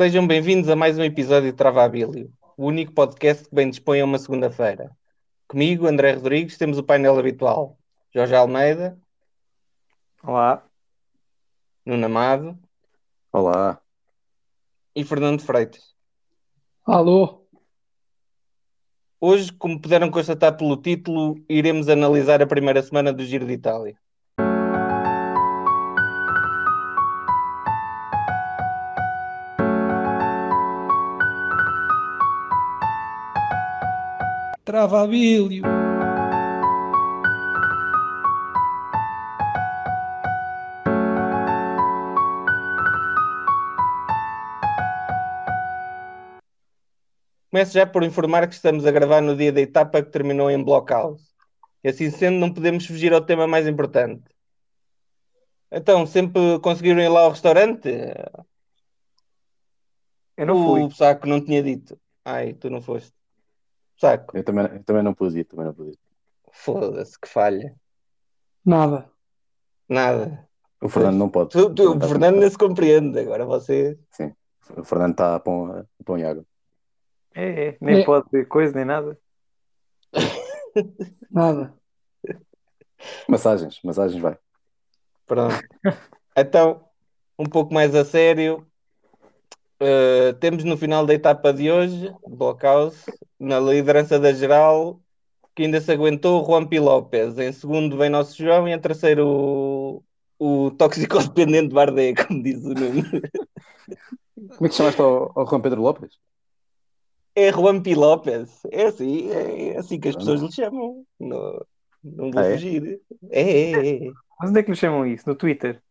Sejam bem-vindos a mais um episódio de Travabilio, o único podcast que bem dispõe a uma segunda-feira. Comigo, André Rodrigues, temos o painel habitual. Jorge Almeida. Olá. Nuno Amado. Olá. E Fernando Freitas. Alô. Hoje, como puderam constatar pelo título, iremos analisar a primeira semana do Giro de Itália. Travabilho. Começo já por informar que estamos a gravar no dia da etapa que terminou em Blockhouse. E assim sendo, não podemos fugir ao tema mais importante. Então, sempre conseguiram ir lá ao restaurante? Eu não fui. O saco não tinha dito. Ai, tu não foste. Saco. Eu também, eu também não pude ir, também não pude ir. Foda-se, que falha. Nada. Nada. O Fernando não pode. Tu, tu, o Fernando não se compreende, agora você. Sim. O Fernando está a pão, a pão e água. É, é, nem É. pode ter coisa nem nada. Nada. Massagens, massagens vai. Pronto. Então, um pouco mais a sério, eh, temos no final da etapa de hoje, Blockhouse, na liderança da geral, que ainda se aguentou Juan P. Lopes. Em segundo vem Nosso João e em terceiro o, o toxicodependente Bardet, como diz o Nuno. Como é que chamaste ao, ao Juan Pedro Lopes? É Juan P. Lopes. É assim, é assim que as pessoas lhe chamam. Não, não vou Ah, é? fugir. É, é, é. Mas onde é que lhe chamam isso? No Twitter?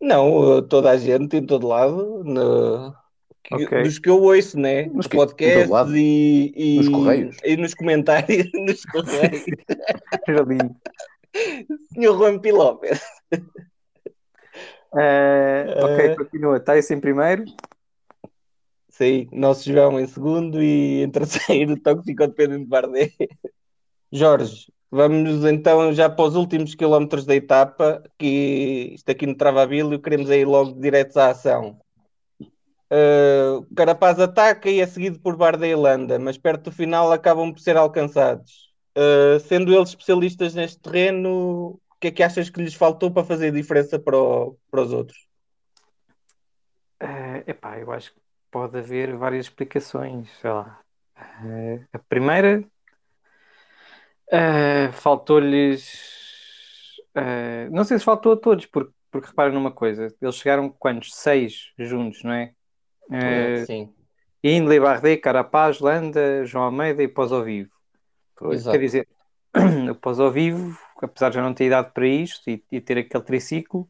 Não, toda a gente, em todo lado, no- que- Ok. dos que eu ouço, né? Nos que- podcasts e, e, Nos correios? e nos comentários, nos correios. Era lindo. Senhor Juan P. Lopes. Eh, ok, Eh. continua. Está isso em primeiro? Sim, nosso João em segundo e em terceiro, toxicodependente Bardet. Jorge, vamos então já para os últimos quilómetros da etapa, que isto aqui no Travabilho, queremos ir logo diretos à ação. Uh, Carapaz ataca e é seguido por Bardet e Landa, mas perto do final acabam por ser alcançados. Uh, sendo eles especialistas neste terreno, o que é que achas que lhes faltou para fazer diferença para, o- para os outros? Eh, epá, eu acho que pode haver várias explicações. Sei lá. Eh, a primeira, eh, faltou-lhes. eh, não sei se faltou a todos, porque, porque reparem numa coisa: eles chegaram quantos? Seis juntos, não é? Eh, Sim, Indley, Bardet, Carapaz, Landa, João Almeida e Pós ao Vivo. Exato. Quer dizer, o Pós ao Vivo, apesar de já não ter idade para isto e, e ter aquele triciclo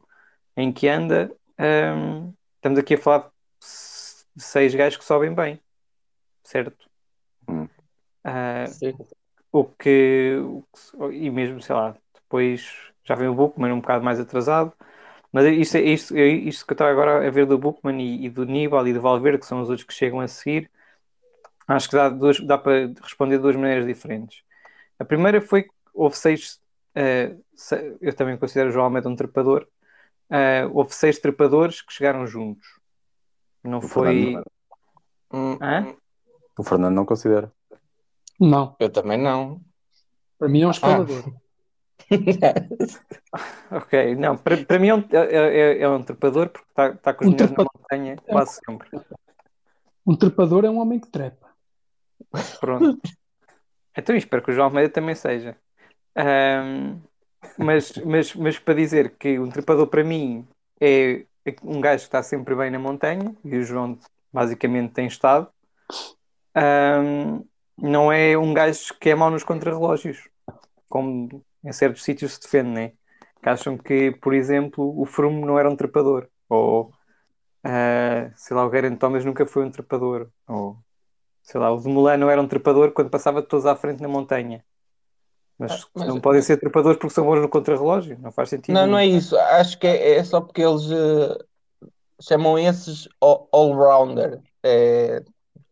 em que anda, hum, estamos aqui a falar de seis gajos que sobem bem, certo? Hum. Sim. O que, o que e mesmo, sei lá, depois já vem o Bookman um bocado mais atrasado, mas isto, é- isto, é isto que eu estava agora a ver do Bookman e, e do Nibal e do Valverde, que são os outros que chegam a seguir, acho que dá, duas, dá para responder de duas maneiras diferentes. A primeira foi que houve seis, se- eu também considero o João Almeida um trepador, eh, houve seis trepadores que chegaram juntos. Não O foi. Fernando, Hum, Hã? o Fernando não considera. Não. Eu também não. Para mim é um escalador. Ok, não, para, para mim é um, é, é- é um trepador porque está está com os Um na montanha quase sempre. Um trepador é um homem que trepa. Pronto. Então espero que o João Almeida também seja. Ahm, mas, mas, mas para dizer que um trepador para mim é um gajo que está sempre bem na montanha, e o João basicamente tem estado, ahm, não é um gajo que é mau nos contrarrelógios, como em certos sítios se defende, né? Que acham que, por exemplo, o Froome não era um trepador, ou ah, sei lá, o Geraint Thomas nunca foi um trepador, ou sei lá, o de Mulano era um trepador quando passava todos à frente na montanha. Mas, Ah, mas- não podem ser trepadores porque são bons no contrarrelógio, não faz sentido. Não, não é isso. Acho que é, é só porque eles eh, chamam esses all- all-rounder. É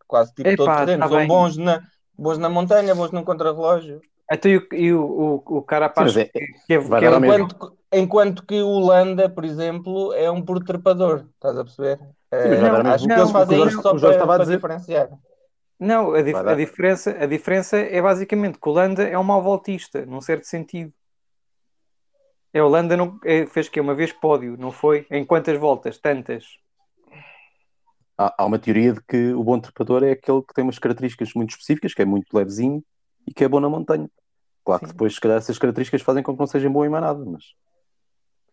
quase tipo Epá, todo terreno. tá São bons na, bons na montanha, bons no contrarrelógio. Então, e o, e o, o, o Carapaz, Sim, mas é- que, que é, vai que é dar. Enquanto, enquanto que o Landa, por exemplo, é um puro trepador, estás a perceber? Eh, mas Não, acho que eles fazem o isto Jorge- só para, estava a para dizer- diferenciar. Não, a, dif- a diferença, a diferença é basicamente que o Landa é um mau voltista, num certo sentido. É, o Landa não, é, fez que uma vez pódio, não foi? Em quantas voltas? Tantas. Há, há uma teoria de que o bom trepador é aquele que tem umas características muito específicas, que é muito levezinho e que é bom na montanha. Claro que Sim. depois, se calhar, essas características fazem com que não sejam bom em mais nada, mas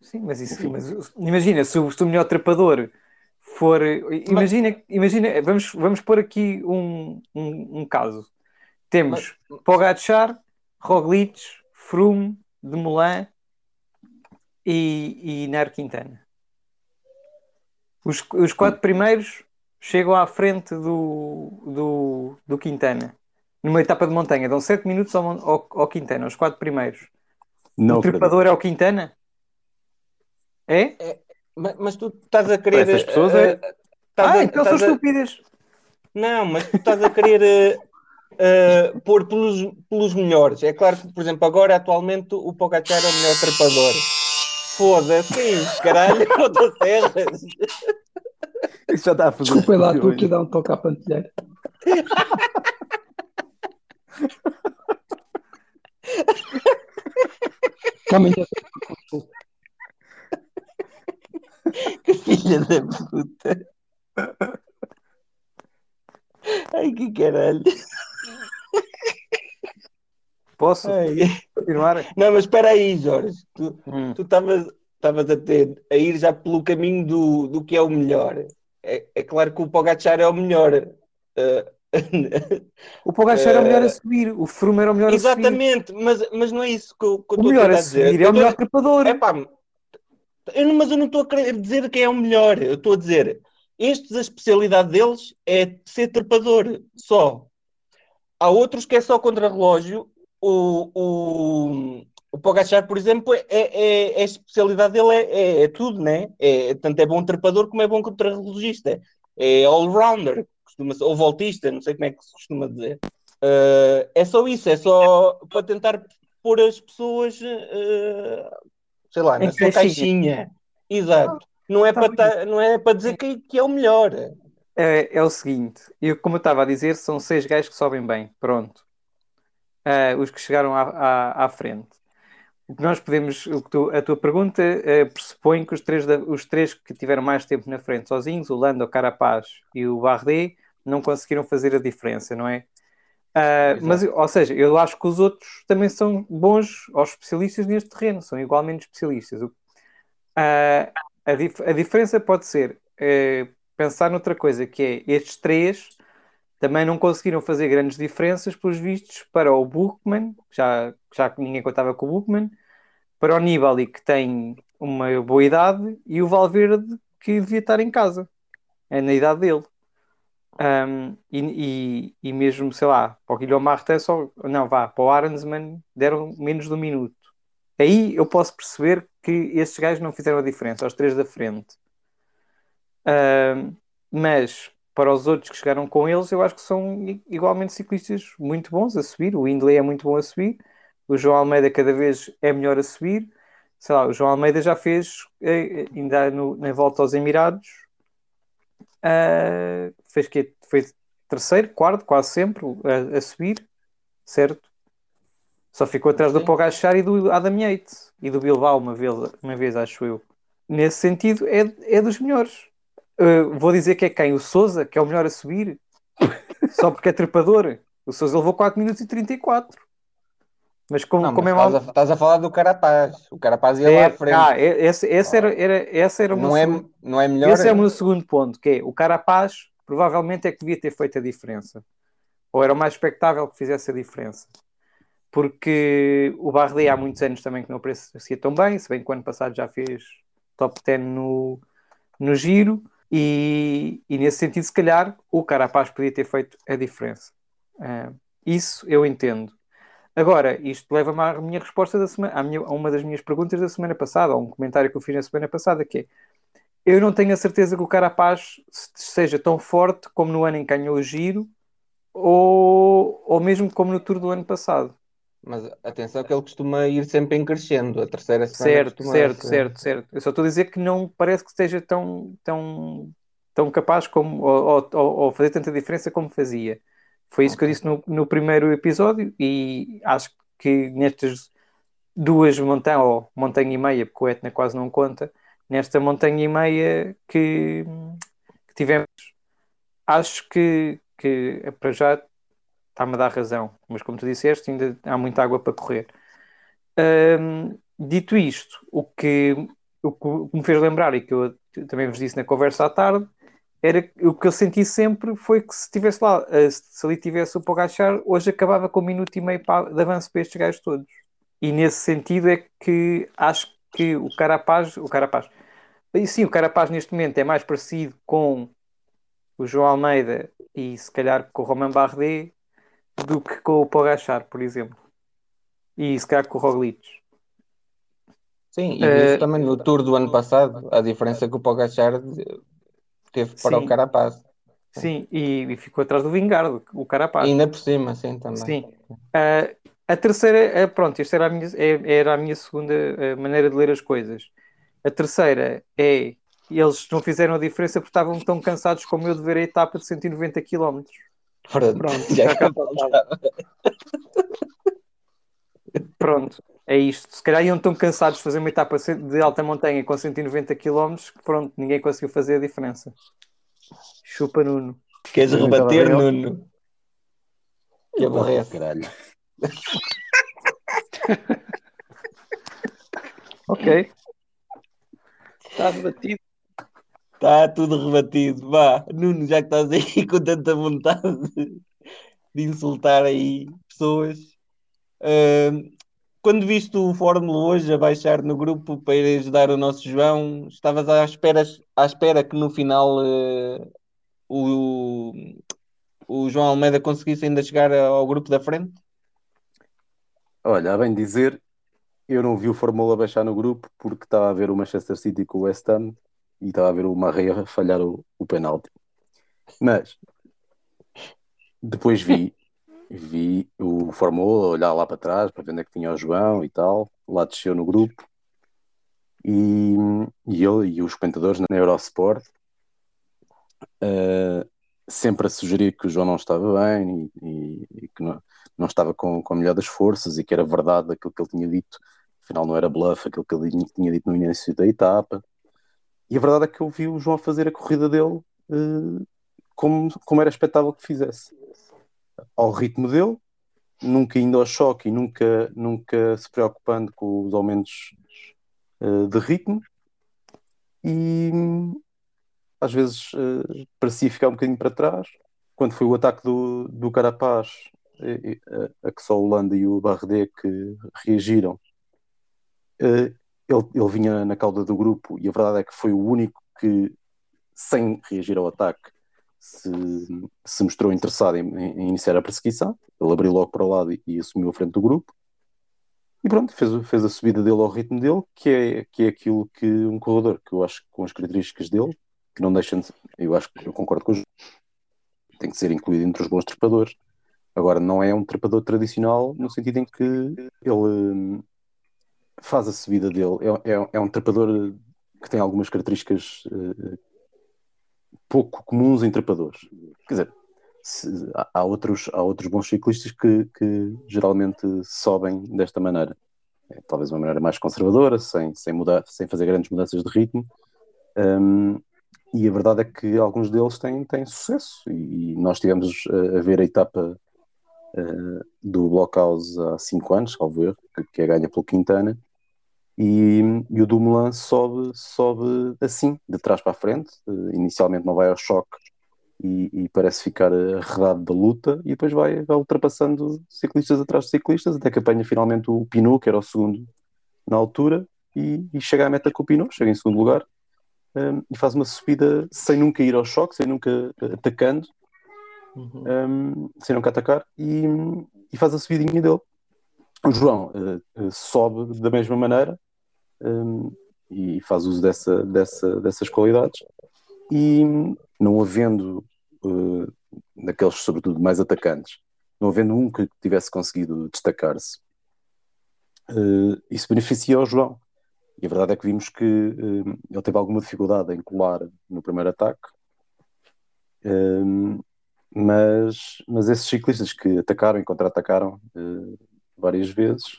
Sim, mas isso, Enfim. mas imagina, se o, se o melhor trepador for. Imagina, imagina vamos, vamos pôr aqui um, um, um caso. Temos Pogacar, Roglic, Froome, Demoulin e, e Nairo Quintana. Os, os quatro primeiros chegam à frente do, do, do Quintana. Numa etapa de montanha, dão 7 minutos ao, ao, ao Quintana, os quatro primeiros. não o trepador é o Quintana? É? Mas, mas tu estás a querer. Essas pessoas eh, é- estás Ah, a- então são a- estúpidas. Não, mas tu estás a querer eh, eh, pôr pelos, pelos melhores. É claro que, por exemplo, agora atualmente o Pogacar é o melhor trepador. Foda-se, é caralho, motosserras. Isso já está a fazer. Desculpa lá, estou aqui a dar um toque à. Amanhã consulta. Que filha da puta. Ai, que caralho. Posso Ai. continuar? Não, mas espera aí, Jorge. Tu Hum. tu estavas a ter a ir já pelo caminho do, do que é o melhor. É, é claro que o Pogacar é o melhor. Eh, O Pogacar era o melhor a subir, o Froome era o melhor a subir. Exatamente, mas, mas não é isso que eu, que eu O a melhor a dizer. subir é o melhor trepador. Eu não- mas eu não estou a querer dizer que é o melhor. Eu estou a dizer, estes, a especialidade deles é ser trepador, só. Há outros que é só contra-relógio. O, o, o Pogacar, por exemplo, é, é- é- a especialidade dele é, é- é tudo, né? É, tanto é bom trepador como é bom contra-relogista. É all-rounder, ou voltista, não sei como é que se costuma dizer. Uh, é só isso, é só para tentar pôr as pessoas, uh, sei lá, na sua caixinha. Exato. Não é, Tá para ta- não é para dizer que, que é o melhor. É, é o seguinte, eu, como eu estava a dizer, são seis gajos que sobem bem, pronto. Ah, os que chegaram à, à, à frente. Nós podemos, a tua pergunta eh, pressupõe que os três, da- os três que tiveram mais tempo na frente sozinhos, o Lando, o Carapaz e o Bardet, não conseguiram fazer a diferença, não é? Exato. mas, ou seja, eu acho que os outros também são bons aos especialistas neste terreno, são igualmente especialistas. Ah, a, dif- a diferença pode ser eh, pensar noutra coisa, que é estes três também não conseguiram fazer grandes diferenças, pelos vistos, para o Bookman, já, já que ninguém contava com o Bookman, para o Nibali, que tem uma boa idade, e o Valverde, que devia estar em casa, é na idade dele. Um, e, e, e mesmo, sei lá, para o Guilherme Martin só, não, vá, para o Arensman deram menos de um minuto. Aí eu posso perceber que estes gajos não fizeram a diferença, aos três da frente. Um, mas para os outros que chegaram com eles, eu acho que são igualmente ciclistas muito bons a subir. O Hindley é muito bom a subir, o João Almeida cada vez é melhor a subir. Sei lá, o João Almeida já fez, eh, ainda no- na volta aos Emirados, ah, fez que foi terceiro, quarto, quase sempre a, a subir, certo? Só ficou atrás do Sim. Pogacar e do Adam Yates e do Bilbao uma vez, uma vez acho eu. Nesse sentido, é, é dos melhores. Uh, vou dizer que é quem? O Souza, que é o melhor a subir, só porque é trepador. O Souza levou 4 minutos e 34. Mas como, Não, como mas é mal. estás, a, estás a falar do Carapaz. O Carapaz ia lá É, à frente. ah, esse, esse era, era, esse era o meu não, é, segundo- não é melhor? esse é o meu segundo ponto, que é o Carapaz provavelmente é que devia ter feito a diferença. Ou era o mais expectável que fizesse a diferença. Porque o Bardet há muitos anos também que não aparecia tão bem, se bem que o ano passado já fez top 10 no, no giro, e, e nesse sentido, se calhar, o Carapaz podia ter feito a diferença. Ah, isso eu entendo. Agora, isto leva-me à minha resposta da semana, à minha- a uma das minhas perguntas da semana passada, a um comentário que eu fiz na semana passada, que é eu não tenho a certeza que o Carapaz se- seja tão forte como no ano em que ganhou o giro ou, ou mesmo como no Tour do ano passado. Mas atenção que ele costuma ir sempre em crescendo. A terceira semana Certo, certo, ser- certo, certo. Eu só estou a dizer que não parece que esteja tão, tão, tão capaz como, ou, ou, ou fazer tanta diferença como fazia. Foi isso que eu disse no, no primeiro episódio e acho que nestas duas montanhas, ou montanha e meia, porque o Etna quase não conta, nesta montanha e meia que, que tivemos, acho que, que para já está-me a dar razão, mas como tu disseste, ainda há muita água para correr. Dito isto, o que, o que me fez lembrar e que eu também vos disse na conversa à tarde era o que eu senti sempre foi que se estivesse lá, eh, se ali tivesse o Pogachar, hoje acabava com um minuto e meio de avanço para estes gajos todos. E nesse sentido é que acho que o Carapaz, o Carapaz, sim, o Carapaz neste momento é mais parecido com o João Almeida e se calhar com o Romain Bardet do que com o Pogachar, por exemplo. E se calhar com o Roglic. Sim, e isso também no Tour do ano passado, a diferença que o Pogacar teve para Sim. o Carapaz. Sim, e, e ficou atrás do Vingardo, o Carapaz. E ainda por cima, sim, também. Sim. Ah, a terceira, ah, pronto, esta era a minha, é- era a minha segunda ah, maneira de ler as coisas. A terceira é, eles não fizeram a diferença porque estavam tão cansados como eu de ver a etapa de 190 km. Pronto, Pronto, já passava. Pronto, é isto. Se calhar iam tão cansados de fazer uma etapa de alta montanha com 190 km que pronto, ninguém conseguiu fazer a diferença. Chupa Nuno. Queres Eu não rebater. Nuno? Que aborrece. Caralho. Ok. Está debatido. Está tudo rebatido. Vá, Nuno, já que estás aí com tanta vontade de insultar aí pessoas. ahm, quando viste o Fórmula hoje a baixar no grupo para ir ajudar o nosso João, estavas à espera, à espera que no final eh, o, o João Almeida conseguisse ainda chegar ao grupo da frente? Olha, a bem dizer, eu não vi o Fórmula baixar no grupo porque estava a ver o Manchester City com o West Ham e estava a ver o Marreia falhar o, o penalti. Mas depois vi, vi o Fórmula olhar lá para trás para ver onde é que tinha o João e tal. Lá desceu no grupo e, e ele e os comentadores na Eurosport eh, sempre a sugerir que o João não estava bem e, e- e que não, não estava com, com a melhor das forças e que era verdade aquilo que ele tinha dito, afinal não era bluff, aquilo que ele tinha dito no início da etapa. E a verdade é que eu vi o João fazer a corrida dele eh, como, como era expectável que fizesse. Ao ritmo dele, nunca indo ao choque e nunca, nunca se preocupando com os aumentos eh, de ritmo. E às vezes eh, parecia ficar um bocadinho para trás. Quando foi o ataque do, do Carapaz, a que só o Landa e o Bardet que reagiram, ele, ele vinha na cauda do grupo e a verdade é que foi o único que, sem reagir ao ataque, se, se mostrou interessado em, em iniciar a perseguição. Ele abriu logo para o lado e, e assumiu a frente do grupo. E pronto, fez, fez a subida dele ao ritmo dele, que é, que é aquilo que um corredor, que eu acho com as características dele, que não deixam de, eu acho que eu concordo com o João, tem que ser incluído entre os bons trepadores. Agora, não é um trepador tradicional no sentido em que ele faz a subida dele, é, é, é um trepador que tem algumas características eh, pouco comuns em trepadores. Quer dizer, se- há, outros, há outros bons ciclistas que, que geralmente sobem desta maneira. É, talvez uma maneira mais conservadora, sem, sem, mudar, sem fazer grandes mudanças de ritmo. Hum, e a verdade é que alguns deles têm, têm sucesso. E, e nós tivemos a, a ver a etapa eh, do Blockhouse há 5 anos, salvo erro, que, que é ganha pelo Quintana. E, e o Dumoulin sobe, sobe assim, de trás para a frente. Eh, inicialmente não vai ao choque e, e parece ficar arredado da luta, e depois vai, vai ultrapassando ciclistas atrás de ciclistas, até que apanha finalmente o Pinot, que era o segundo na altura, e, e chega à meta com o Pinot, chega em segundo lugar, um, e faz uma subida sem nunca ir ao choque, sem nunca eh, atacando, um, sem nunca atacar, e, e faz a subidinha dele. O João eh, eh, sobe da mesma maneira um, e faz uso dessa, dessa, dessas qualidades. E não havendo eh, daqueles, sobretudo, mais atacantes, não havendo um que tivesse conseguido destacar-se uh, isso beneficia o João. E a verdade é que vimos que uh, ele teve alguma dificuldade em colar no primeiro ataque, uh, mas, mas esses ciclistas que atacaram e contra-atacaram várias vezes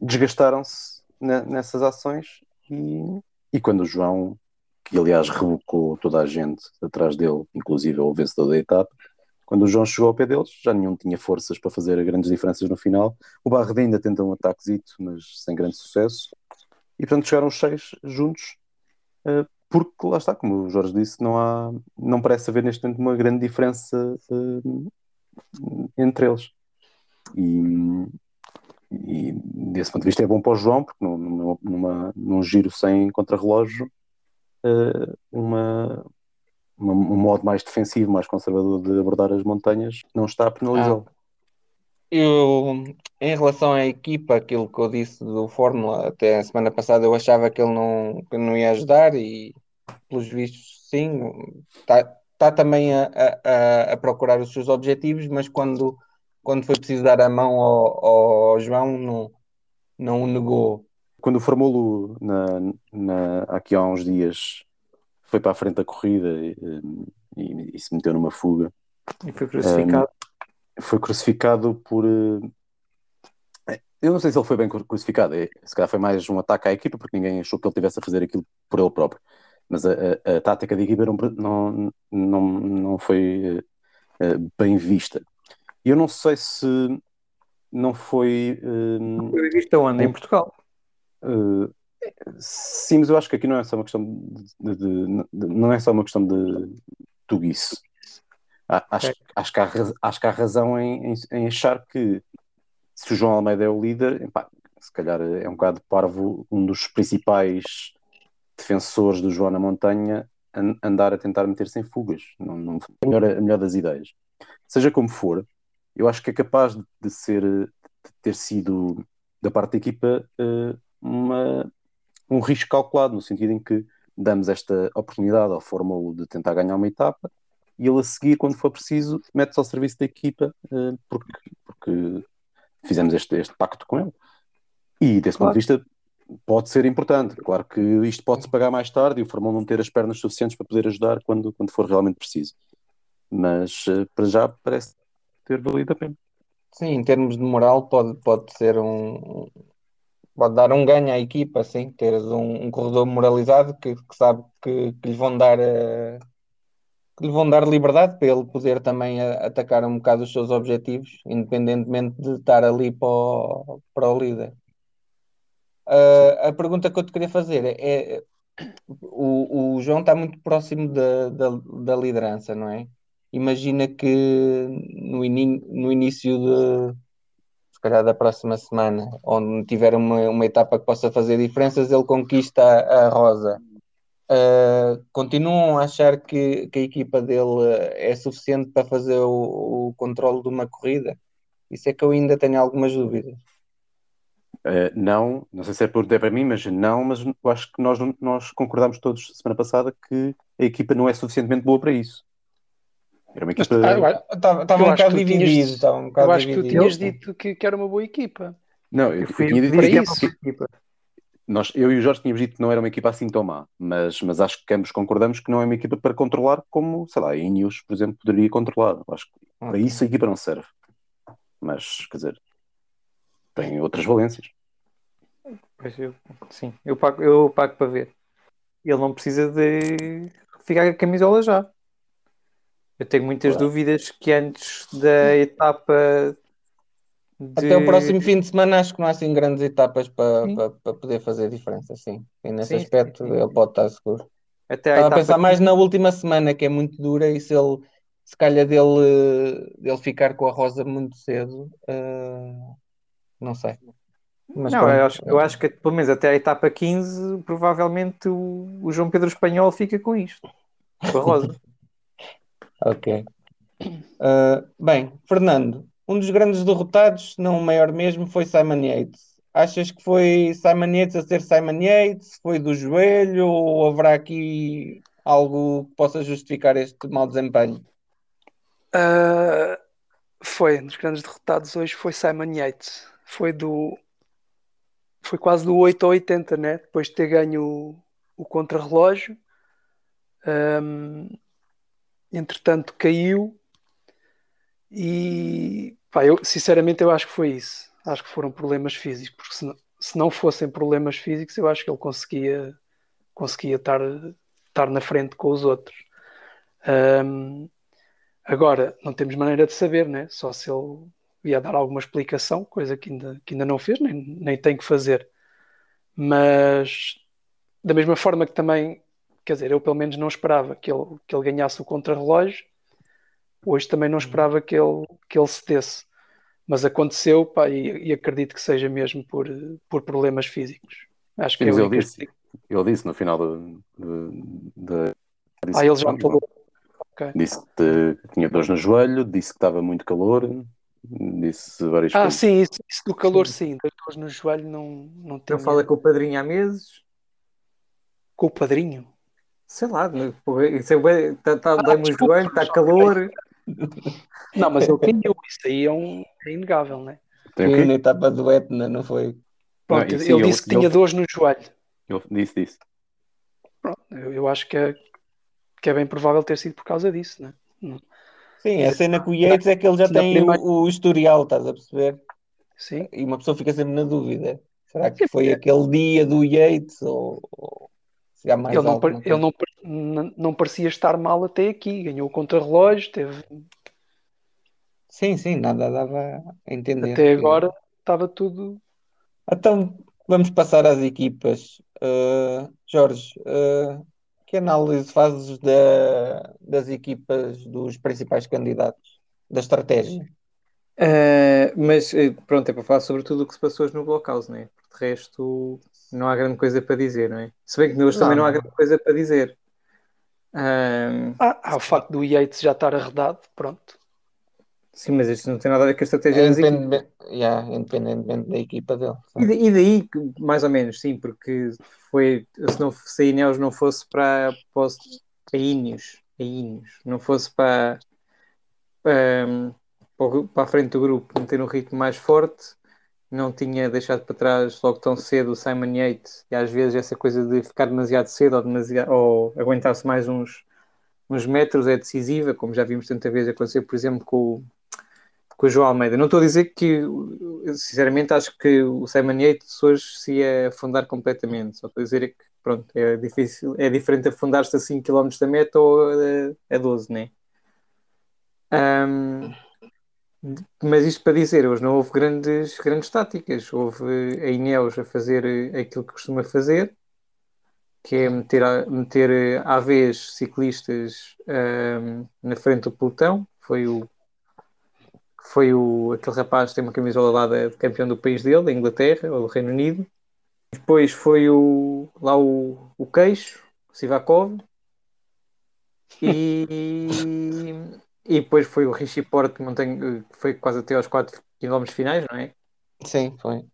desgastaram-se nessas ações e, e quando o João, que aliás revocou toda a gente atrás dele, inclusive o vencedor da etapa, quando o João chegou ao pé deles, já nenhum tinha forças para fazer grandes diferenças no final. O Barreda ainda tenta um ataquezito, mas sem grande sucesso. E portanto chegaram os seis juntos, uh, porque lá está, como o Jorge disse, não há, não parece haver neste momento uma grande diferença uh, entre eles. E, e desse ponto de vista é bom para o João, porque numa, numa, num giro sem contrarrelógio, uh, uma, uma, um modo mais defensivo, mais conservador de abordar as montanhas, não está a penalizá-lo. Ah. Eu, em relação à equipa, aquilo que eu disse do Fórmula, até a semana passada eu achava que ele não, que não ia ajudar e, pelos vistos, sim, está, está também a, a, a procurar os seus objetivos, mas quando, quando foi preciso dar a mão ao, ao João, não, não o negou. Quando o Formulo, na, na, aqui há uns dias, foi para a frente da corrida e, e, e se meteu numa fuga. E foi crucificado. Um, foi crucificado por. Uh, eu não sei se ele foi bem crucificado, é, se calhar foi mais um ataque à equipa, porque ninguém achou que ele tivesse a fazer aquilo por ele próprio. Mas a, a, a tática da equipa não, não, não, não foi uh, bem vista. Eu não sei se não foi. Uh, foi vista onde? Em Portugal? Uh, Sim, mas eu acho que aqui não é só uma questão de, de, de não é só uma questão de tuguice. Acho, okay. acho, que há, acho que há razão em, em, em, achar que se o João Almeida é o líder, epá, se calhar é um bocado parvo um dos principais defensores do João na Montanha andar a tentar meter-se em fugas. Não, não a, melhor, a melhor das ideias. Seja como for, eu acho que é capaz de ser de ter sido da parte da equipa eh, uma, um risco calculado, no sentido em que damos esta oportunidade ao Fórmula de tentar ganhar uma etapa e ele a seguir, quando for preciso, mete-se ao serviço da equipa uh, porque, porque fizemos este, este pacto com ele. E desse claro. ponto de vista pode ser importante. Claro que isto pode-se pagar mais tarde e o Fórmula não ter as pernas suficientes para poder ajudar quando, quando for realmente preciso. Mas para já parece ter valido a pena. Sim, em termos de moral pode, pode ser um, pode dar um ganho à equipa, assim, teres um, um corredor moralizado que, que sabe que, que, lhe vão dar uh, que lhe vão dar liberdade para ele poder também a, atacar um bocado os seus objetivos, independentemente de estar ali para o, para o líder. Uh, a pergunta que eu te queria fazer é, é o, o João está muito próximo da, da, da liderança, não é? Imagina que no, in, no início de se calhar da próxima semana, onde tiver uma, uma etapa que possa fazer diferenças, ele conquista a, rosa. Uh, continuam a achar que, que, a equipa dele é suficiente para fazer o, o controle de uma corrida? Isso é que eu ainda tenho algumas dúvidas. Uh, não, não sei se é pergunta para mim, mas não, mas eu acho que nós, nós concordámos todos semana passada que a equipa não é suficientemente boa para isso. Era uma equipa. Estava ah, um bocado dividido. Tinhas, um eu acho que tu tinhas dito que, que, era uma boa equipa. Não, eu, eu fui, tinha dito que, isso. Equipa. Nós, eu e o Jorge tínhamos dito que não era uma equipa assim tão má, mas, mas acho que ambos concordamos que não é uma equipa para controlar como, sei lá, a Ineos, por exemplo, poderia controlar. Acho que para isso a equipa não serve. Mas, quer dizer, tem outras valências. Pois eu, sim, eu pago, eu pago para ver. Ele não precisa de ficar com a camisola já. Eu tenho muitas claro. dúvidas que antes da etapa. De... Até o próximo fim de semana acho que não há assim grandes etapas para, para, para poder fazer diferença, sim. E nesse sim, aspecto sim, ele pode estar seguro. Até Estava a pensar mais na última semana, que é muito dura, e se ele se calhar dele, dele ficar com a rosa muito cedo, uh, não sei. Mas não, eu acho, eu acho, que pelo menos até a etapa 15, provavelmente o, o João Pedro Espanhol fica com isto, com a rosa. Ok. Uh, bem, Fernando, um dos grandes derrotados, não o maior mesmo, foi Simon Yates. Achas que foi Simon Yates a ser Simon Yates? Foi do joelho? Ou haverá aqui algo que possa justificar este mau desempenho? Uh, foi, um dos grandes derrotados hoje foi Simon Yates. Foi do, foi quase do 8 ao 80, né? Depois de ter ganho o, o contrarrelógio. Um, entretanto, caiu. E pá, eu, sinceramente, eu acho que foi isso. Acho que foram problemas físicos, porque se não, se não fossem problemas físicos, eu acho que ele conseguia, conseguia estar, estar na frente com os outros. Um, agora, não temos maneira de saber, né? Só se ele ia dar alguma explicação, coisa que ainda, que ainda não fez, nem, nem tem que fazer. Mas da mesma forma que também, quer dizer, eu pelo menos não esperava que ele, que ele ganhasse o contrarrelógio, hoje também não esperava que ele, que ele cedesse. Mas aconteceu, pá, e, e acredito que seja mesmo por, por problemas físicos. Acho que é mas ele disse, ele disse no final da. Ah, ele já falou. Ok. Disse que tinha dores no joelho, disse que estava muito calor, disse várias Ah, coisas. sim, isso, isso do calor, sim. Das dores no joelho não, não tinha. Não fala com o padrinho há meses. Com o padrinho? Sei lá, né? Porra, isso é está tá, Ah, desculpa, joelho, está calor. Não, mas ele ganhou. Isso aí é, um, é inegável, né? Tem o Foi quê? na etapa do Etna, não foi? Pronto, Não, ele disse que ele- tinha dores no joelho. Ele disse, disse. Pronto, eu, eu acho que é, que é bem provável ter sido por causa disso, né? Sim, a cena com o Yates é que ele já tem primeira- o, o historial, estás a perceber? Sim. E uma pessoa fica sempre na dúvida. Será que foi aquele dia do Yates ou, ou há mais Ele, não, ele não, não, parecia estar mal até aqui. Ganhou o contrarrelógio, teve, Sim, sim, nada dava a entender. até agora estava tudo. Então, vamos passar às equipas. Uh, Jorge, uh, que análise fazes da- das equipas dos principais candidatos, da estratégia? Eh, mas pronto, é para falar sobre tudo o que se passou hoje no Blockhouse, não é? Porque de resto não há grande coisa para dizer, não é? Se bem que hoje também não há grande coisa para dizer. Ahm, Ah, há o facto do Yates já estar arredado, pronto. sim, mas isto não tem nada a ver com a estratégia das equipas. Independente, yeah, independentemente da equipa dele. E, e daí, mais ou menos, sim, porque foi, se, não, se a Ineos não fosse para, para, os- a Ineos, a Ineos, não fosse para, para, para a frente do grupo, meter um ritmo mais forte, não tinha deixado para trás logo tão cedo o Simon Yates, e às vezes essa coisa de ficar demasiado cedo ou, demasiado, ou aguentar-se mais uns, uns metros é decisiva, como já vimos tanta vez acontecer, por exemplo, com com o João Almeida. Não estou a dizer que, sinceramente, acho que o Simon Yates hoje se ia afundar completamente. Só estou a dizer que, pronto, é difícil, é diferente afundar-se a 5 km da meta ou a, a 12, né? Ahm, mas isto para dizer, hoje não houve grandes, grandes táticas. Houve a Ineos a fazer aquilo que costuma fazer, que é meter, meter à vez ciclistas ahm, na frente do pelotão. Foi o foi o, aquele rapaz que tem uma camisola lá de, de campeão do país dele, da Inglaterra ou do Reino Unido. Depois foi o, lá o, o Queixo, Sivakov. E, e depois foi o Richie Porte, que, não tem, que foi quase até aos 4 km finais, não é? Sim, foi.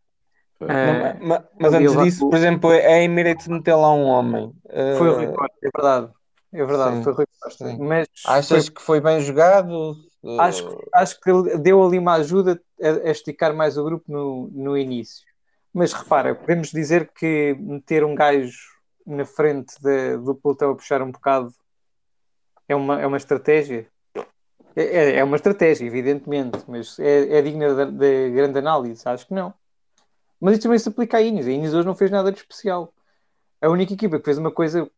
Não, ma- mas ele antes disso, por exemplo, a Emirates meteu lá um homem. foi o Uh, Rui Costa, é verdade. É verdade, sim, foi o Rui Costa. sim. Mas achas que foi bem jogado? Uh, acho, acho que ele deu ali uma ajuda a, a esticar mais o grupo no, no início. Mas repara, podemos dizer que meter um gajo na frente de- do pelotão a puxar um bocado é uma, é uma estratégia? É, é- é uma estratégia, evidentemente, mas é, é digna de, de grande análise? Acho que não. Mas isto também se aplica a Inês. A Inês hoje não fez nada de especial. A única equipa que fez uma coisa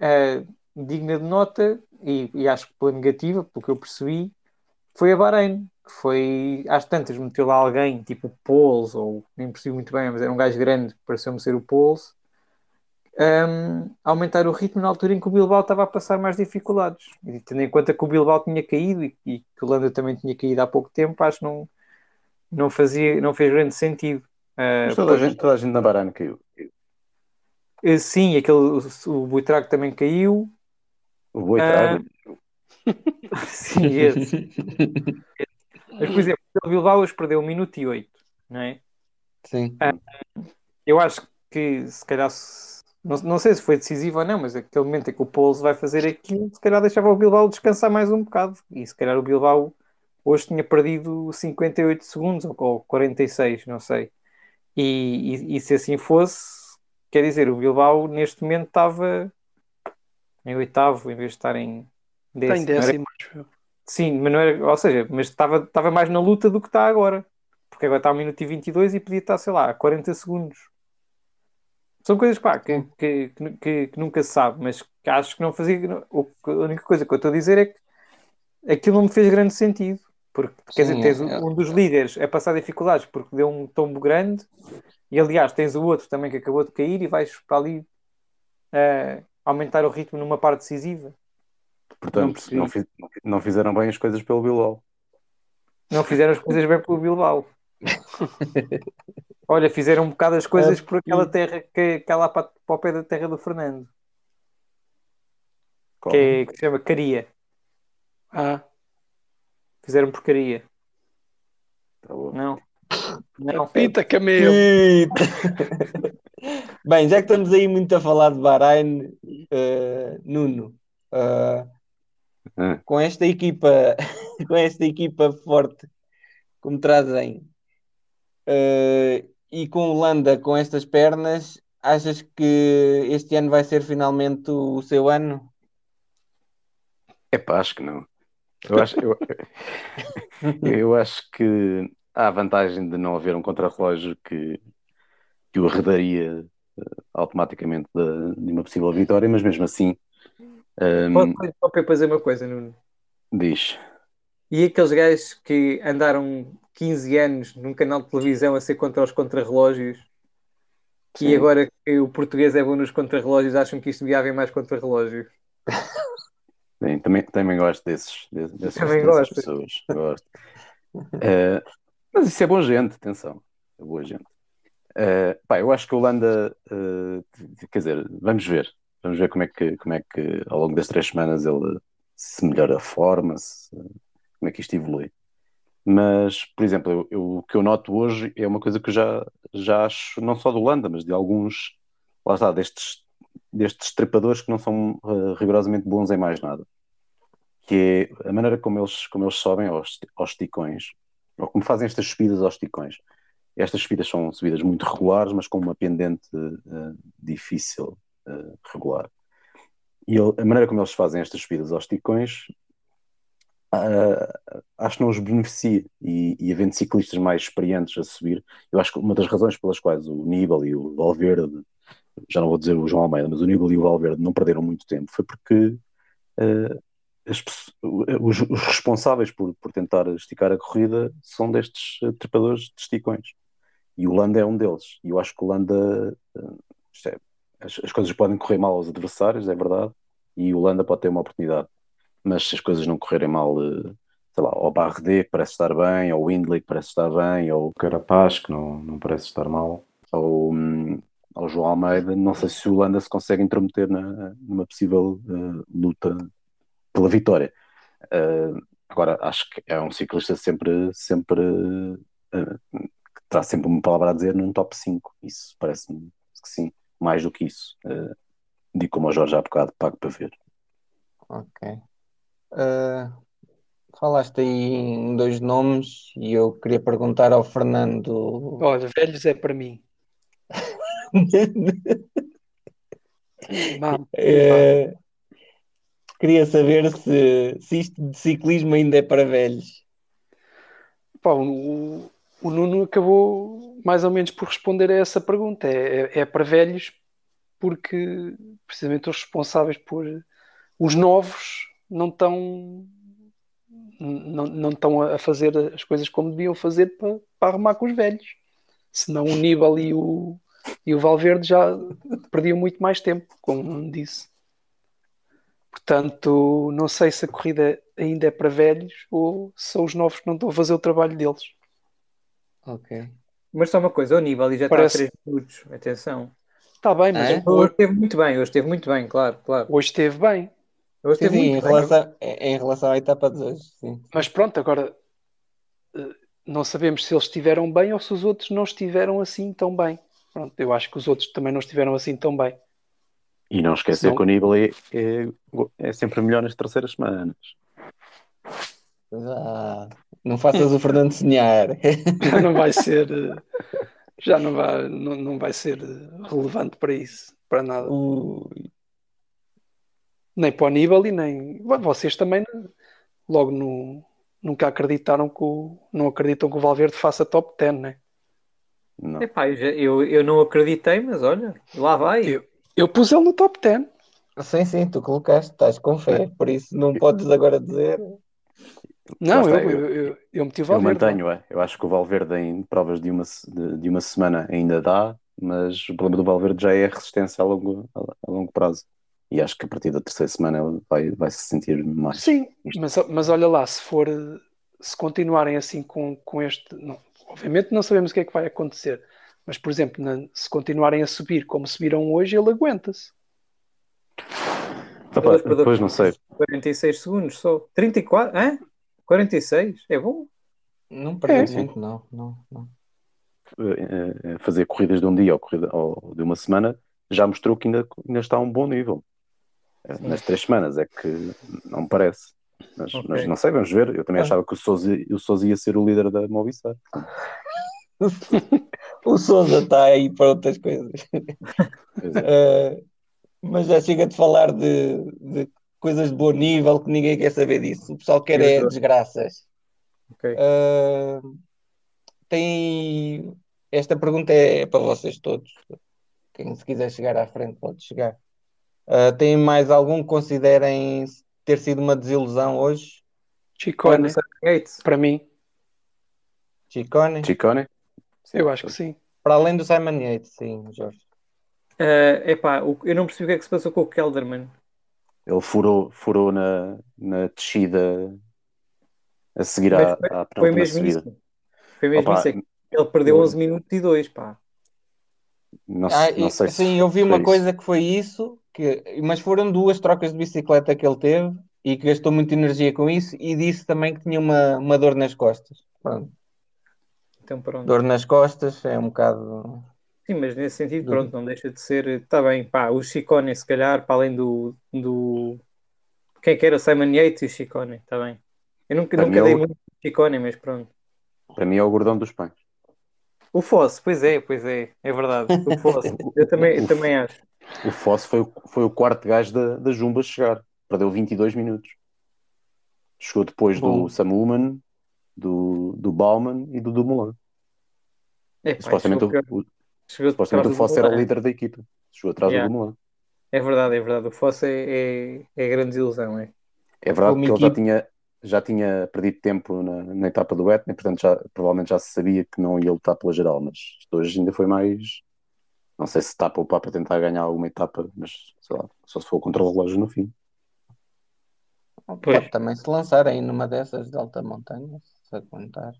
eh, digna de nota, e, e acho que pela negativa, pelo que eu percebi, foi a Bahrein, que foi às tantas meteu lá alguém, tipo o ou nem percebi muito bem, mas era um gajo grande, pareceu-me ser o Poles, um, aumentar o ritmo na altura em que o Bilbao estava a passar mais dificuldades. E tendo em conta que o Bilbao tinha caído e, e que o Landa também tinha caído há pouco tempo, acho que não, não, fazia, não fez grande sentido. Uh, Mas toda a gente, toda a gente na Barana caiu. uh, sim, aquele, o, o Buitrago também caiu. O boi trago. sim, esse. Mas, por exemplo, o Bilbao hoje perdeu 1 minuto e 8, não é? Sim. Eu acho que se calhar, se- não, não sei se foi decisivo ou não, mas aquele momento em que o Pouso vai fazer aquilo, se calhar deixava o Bilbao descansar mais um bocado. E se calhar o Bilbao hoje tinha perdido 58 segundos ou, ou 46, não sei. E, e, e se assim fosse, quer dizer, o Bilbao neste momento estava em oitavo em vez de estar em Está em décimo. Era- décimo, eu. Sim, mas não era, ou seja, mas estava, estava mais na luta do que está agora. Porque agora está a 1 minuto e 22 e podia estar, sei lá, a 40 segundos. São coisas pá, que, que, que, que- nunca se sabe, mas que acho que não fazia. o a única coisa que eu estou a dizer é que aquilo não me fez grande sentido. Porque, quer Sim, dizer, tens é- um dos líderes a passar dificuldades porque deu um tombo grande, e aliás, tens o outro também que acabou de cair e vais para ali eh, aumentar o ritmo numa parte decisiva. Não Portanto, percebi. não, fi- não fizeram bem as coisas pelo Bilbao. Não fizeram as coisas bem pelo Bilbao. Olha, fizeram um bocado as coisas É, por aquela terra que, que é lá para, para o pé da terra do Fernando, Qual? que, é, que se chama Caria. Ah, Fizeram porcaria. Tá bom. Não. Não. pita camelo. Eita. Bem, já que estamos aí muito a falar de Bahrein, eh, Nuno, Ah, com esta equipa, com esta equipa forte como trazem, eh, e com a Holanda com estas pernas, achas que este ano vai ser finalmente o seu ano? Epá, acho que não. Eu acho, eu, eu acho que há a vantagem de não haver um contrarrelógio que, que o arredaria eh, automaticamente de, de uma possível vitória, mas mesmo assim, ehm, Pode para fazer uma coisa, Nuno. diz. E aqueles gajos que andaram 15 anos num canal de televisão a ser contra os contrarrelógios e agora que o português é bom nos contrarrelógios acham que isto devia haver mais contrarrelógios. Sim, também, também gosto desses, de- dessas, Também gosto. pessoas. Gosto. Eh, mas isso é boa gente, atenção. É boa gente. Eh, pá, eu acho que a Holanda, eh, quer dizer, vamos ver. Vamos ver como é que, como é que ao longo das três semanas ele se melhora a forma, se- como é que isto evolui. Mas, por exemplo, eu, eu- o que eu noto hoje é uma coisa que eu já, já acho, não só da Holanda, mas de alguns, lá está, destes, destes trepadores que não são eh, rigorosamente bons em mais nada. Que é a maneira como eles, como eles sobem aos, aos esticões, ou como fazem estas subidas aos esticões. Estas subidas são subidas muito regulares, mas com uma pendente eh, difícil eh, regular. E ele- a maneira como eles fazem estas subidas aos esticões ah, acho que não os beneficia. E, e havendo ciclistas mais experientes a subir, eu acho que uma das razões pelas quais o Nibali e o Valverde, já não vou dizer o João Almeida, mas o Nibali e o Valverde não perderam muito tempo, foi porque ah, as os, os responsáveis por, por tentar esticar a corrida são destes eh, trepadores de esticões. E o Landa é um deles. E eu acho que o Landa. ah, isto é, as, as coisas podem correr mal aos adversários, é verdade, e o Landa pode ter uma oportunidade mas se as coisas não correrem mal, eh, sei lá, ao Bardet que parece estar bem, ao Windley que parece estar bem, ao Carapaz que não, não parece estar mal, ao, hum, João Almeida, não sei se o Landa se consegue intrometer na, numa possível eh, luta pela vitória. Eh, agora, acho que é um ciclista sempre, sempre eh, que terá sempre uma palavra a dizer num top 5. Isso parece-me que sim, mais do que isso. Eh, digo como o Jorge há bocado, pago para ver. Ok. Ah, falaste aí em dois nomes e eu queria perguntar ao Fernando. Olha, velhos é para mim. Eh, queria saber se, se isto de ciclismo ainda é para velhos. Pá, o, o Nuno acabou mais ou menos por responder a essa pergunta. É, é- é para velhos porque precisamente os responsáveis por os novos não estão não, não estão a fazer as coisas como deviam fazer para, para arrumar com os velhos. Senão o Níbal e o, e o Valverde já perdiam muito mais tempo, como disse. Portanto, não sei se a corrida ainda é para velhos ou se são os novos que não estão a fazer o trabalho deles. Ok. Mas só uma coisa, o Nibali já Parece- está a 3 minutos. Atenção. Está bem, mas É? Hoje esteve muito bem, hoje esteve muito bem, claro, claro. hoje esteve bem. Sim, esteve sim, em muito bem. relação, em relação à etapa de hoje, sim. Mas pronto, agora eh, não sabemos se eles estiveram bem ou se os outros não estiveram assim tão bem. Pronto, eu acho que os outros também não estiveram assim tão bem. E não esquecer Senão- que o Nibali é, é sempre melhor nas terceiras semanas. Ah, não faças o Fernando sonhar. não vai ser. eh, Já não vai, não, não vai ser relevante para isso, para nada. Ui. Nem para o Nibali, nem. Vocês também logo no, nunca acreditaram que o, não acreditam que o Valverde faça top 10, né? Não. Epá, eu, já- eu, eu não acreditei, mas olha, lá vai. Eu, eu pus ele no top 10. Sim, sim, tu colocaste, estás com fé, por isso não podes agora dizer. Não, eu, eu, eu, eu meti o Eu Valverde. mantenho, é. Eu acho que o Valverde em provas de uma, de, de uma semana ainda dá, mas o problema do Valverde já é a resistência a longo, a, a longo prazo. E acho que a partir da terceira semana ele vai, vai se sentir mais. Sim, mas, mas olha lá, se for se continuarem assim com, com este. não, obviamente não sabemos o que é que vai acontecer, mas por exemplo, na- se continuarem a subir como subiram hoje, ele aguenta-se. Opa, depois não sei. 46 segundos só. 34? Hã? 46? É bom? Não perdeu É. muito, não, não, não. eh, eh, fazer corridas de um dia ou, corrida, ou de uma semana já mostrou que ainda, ainda está a um bom nível. Nas três semanas é que não me parece. Mas, Ok. mas não sei, vamos ver. Eu também Ah. achava que o Sousa, o Sousa ia ser o líder da Movistar. O Souza está aí para outras coisas. É. Eh, mas já chega de falar de, de coisas de bom nível que ninguém quer saber disso. O pessoal quer é desgraças. Ok. Eh, tem esta pergunta é para vocês todos. Quem se quiser chegar à frente pode chegar. Eh, tem mais algum que considerem ter sido uma desilusão hoje? Chicone, Gates. para mim, Chicone? Chicone? eu acho que sim. Para além do Simon Yates, sim, Jorge. Uh, epá, o- eu não percebi o que é que se passou com o Kelderman. Ele furou, furou na, na descida a seguir à, foi- à Foi mesmo subida. isso. Foi mesmo Opa, isso. é ele perdeu eu- 11 minutos e 2, pá. Não, Ah, não e- sei se sim, eu vi uma isso. coisa que foi isso, que, mas foram duas trocas de bicicleta que ele teve e que gastou muita energia com isso e disse também que tinha uma, uma dor nas costas. Pronto. Então pronto. Dor nas costas é um bocado. Sim, mas nesse sentido, Dor. pronto, não deixa de ser. Está bem, pá, o Chicone, se calhar, para além do. do... Quem é que era? O Simon Yates e o Chicone, está bem. Eu nunca, Para nunca mim, dei eu- muito Chicone, mas pronto. Para mim é o gordão dos pães. O Fosse, pois é, pois é, é verdade. O Fosse, eu também, eu também acho. O Fosse foi, o- foi o quarto gajo da, da Jumba a chegar. Perdeu 22 minutos. Chegou depois Bom. do Samuman, do, do Bauman e do Dumoulin. É, supostamente chegou, o, o- chegou supostamente o Fosse era o líder da equipa. Chegou atrás Yeah. do Dumoulin. É verdade, é verdade. O Fosse é, é, é grande ilusão, é. É verdade Como que ele já tinha, já tinha perdido tempo na, na etapa do Etna, e portanto já, provavelmente já se sabia que não ia lutar pela geral, mas hoje ainda foi mais. Não sei se está a poupar para tentar ganhar alguma etapa, mas sei lá, só se for contra o relógio no fim. Pois. Pode também se lançarem numa dessas de alta montanha, se aguentar.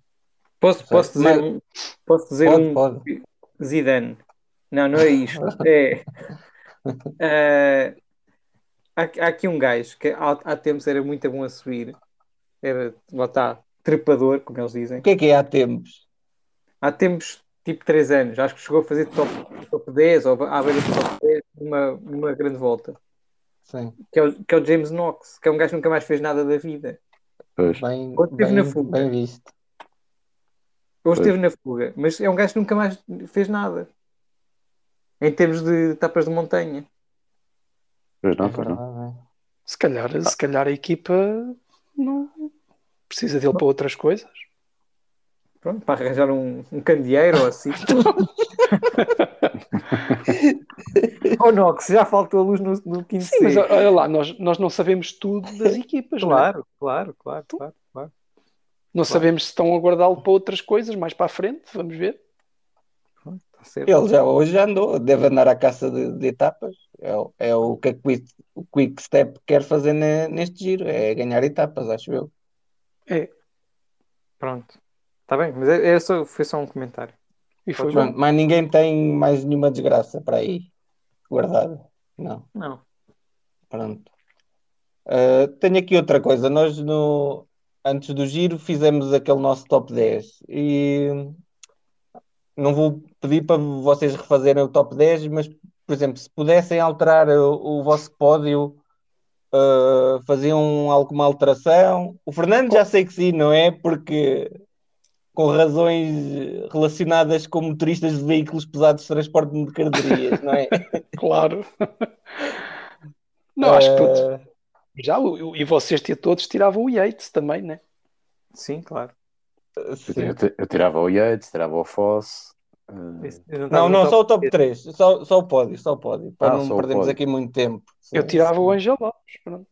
Posso, posso dizer, mas- um, posso dizer Pode, um pode. Zidane. Não, não é isto. É, eh, há, há aqui um gajo que há, há tempos era muito bom a subir. Era, lá está, trepador, como eles dizem. O que é que é há tempos? Há tempos, tipo 3 anos, acho que chegou a fazer top, top 10 ou à beira do top 10 numa, numa grande volta. Sim, Que é, o, que é o James Knox, que é um gajo que nunca mais fez nada da vida. Pois. bem, Quando esteve bem, na fuga. bem visto. Hoje esteve na fuga, mas é um gajo que nunca mais fez nada. Em termos de etapas de montanha. Pois não, É pois não. é. Se calhar, se calhar a equipa não precisa dele para outras coisas. Pronto, para arranjar um, um candeeiro ou assim. oh Nox, já faltou a luz no, no quinto Sim, mas olha lá, nós, nós não sabemos tudo das equipas, não é? Claro, claro, claro, claro, claro. Não sabemos se estão a guardá-lo para outras coisas mais para a frente, vamos ver. Certo. Ele já hoje já andou, deve andar à caça de, de etapas. É, o- é o que a Quick, o Quick Step quer fazer ne- neste giro, é ganhar etapas, acho eu. É, Pronto. Está bem, mas é, é só, foi só um comentário. e foi bom. mas ninguém tem mais nenhuma desgraça para aí guardada. Não, Não. pronto. Ah, tenho aqui outra coisa. Nós no, antes do giro fizemos aquele nosso top 10 e não vou pedir para vocês refazerem o top 10, mas por exemplo, se pudessem alterar o, o vosso pódio, ah, faziam alguma alteração? O Fernando já sei que sim, não é? Porque com razões relacionadas com motoristas de veículos pesados de transporte de mercadorias, não é? Claro. Não, acho que todos. Eh, Já, o- o- e vocês todos tiravam o Yates também, né? Sim, claro. Eu, sim. eu, eu tirava o Yates, tirava o Foss. eh, eu Não, não, só o top três. 3, só, só o pódio, só o pódio, para Ah, não perdermos aqui muito tempo. Eu Sim, tirava sim. o Angel Lopes, pronto.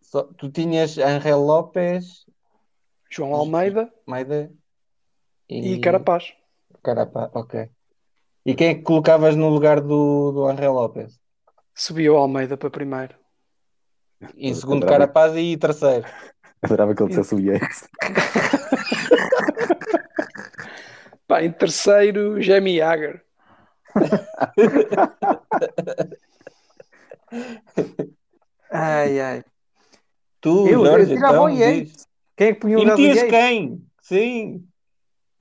Só- tu tinhas Angel Lopes, João Almeida Maida e Carapaz. Carapaz, ok. E quem é que colocavas no lugar do, do Angel Lopes? Subiu o Almeida para primeiro. Em Eu segundo adorava- Carapaz e terceiro. Adorava que ele dissesse o Yates. Pá, em terceiro, Jamie Jagger. Ai, ai. Tu, Eu- eu Jorge, tirava então, o Yates. Quem é que punha o E metias Yates? quem? Sim.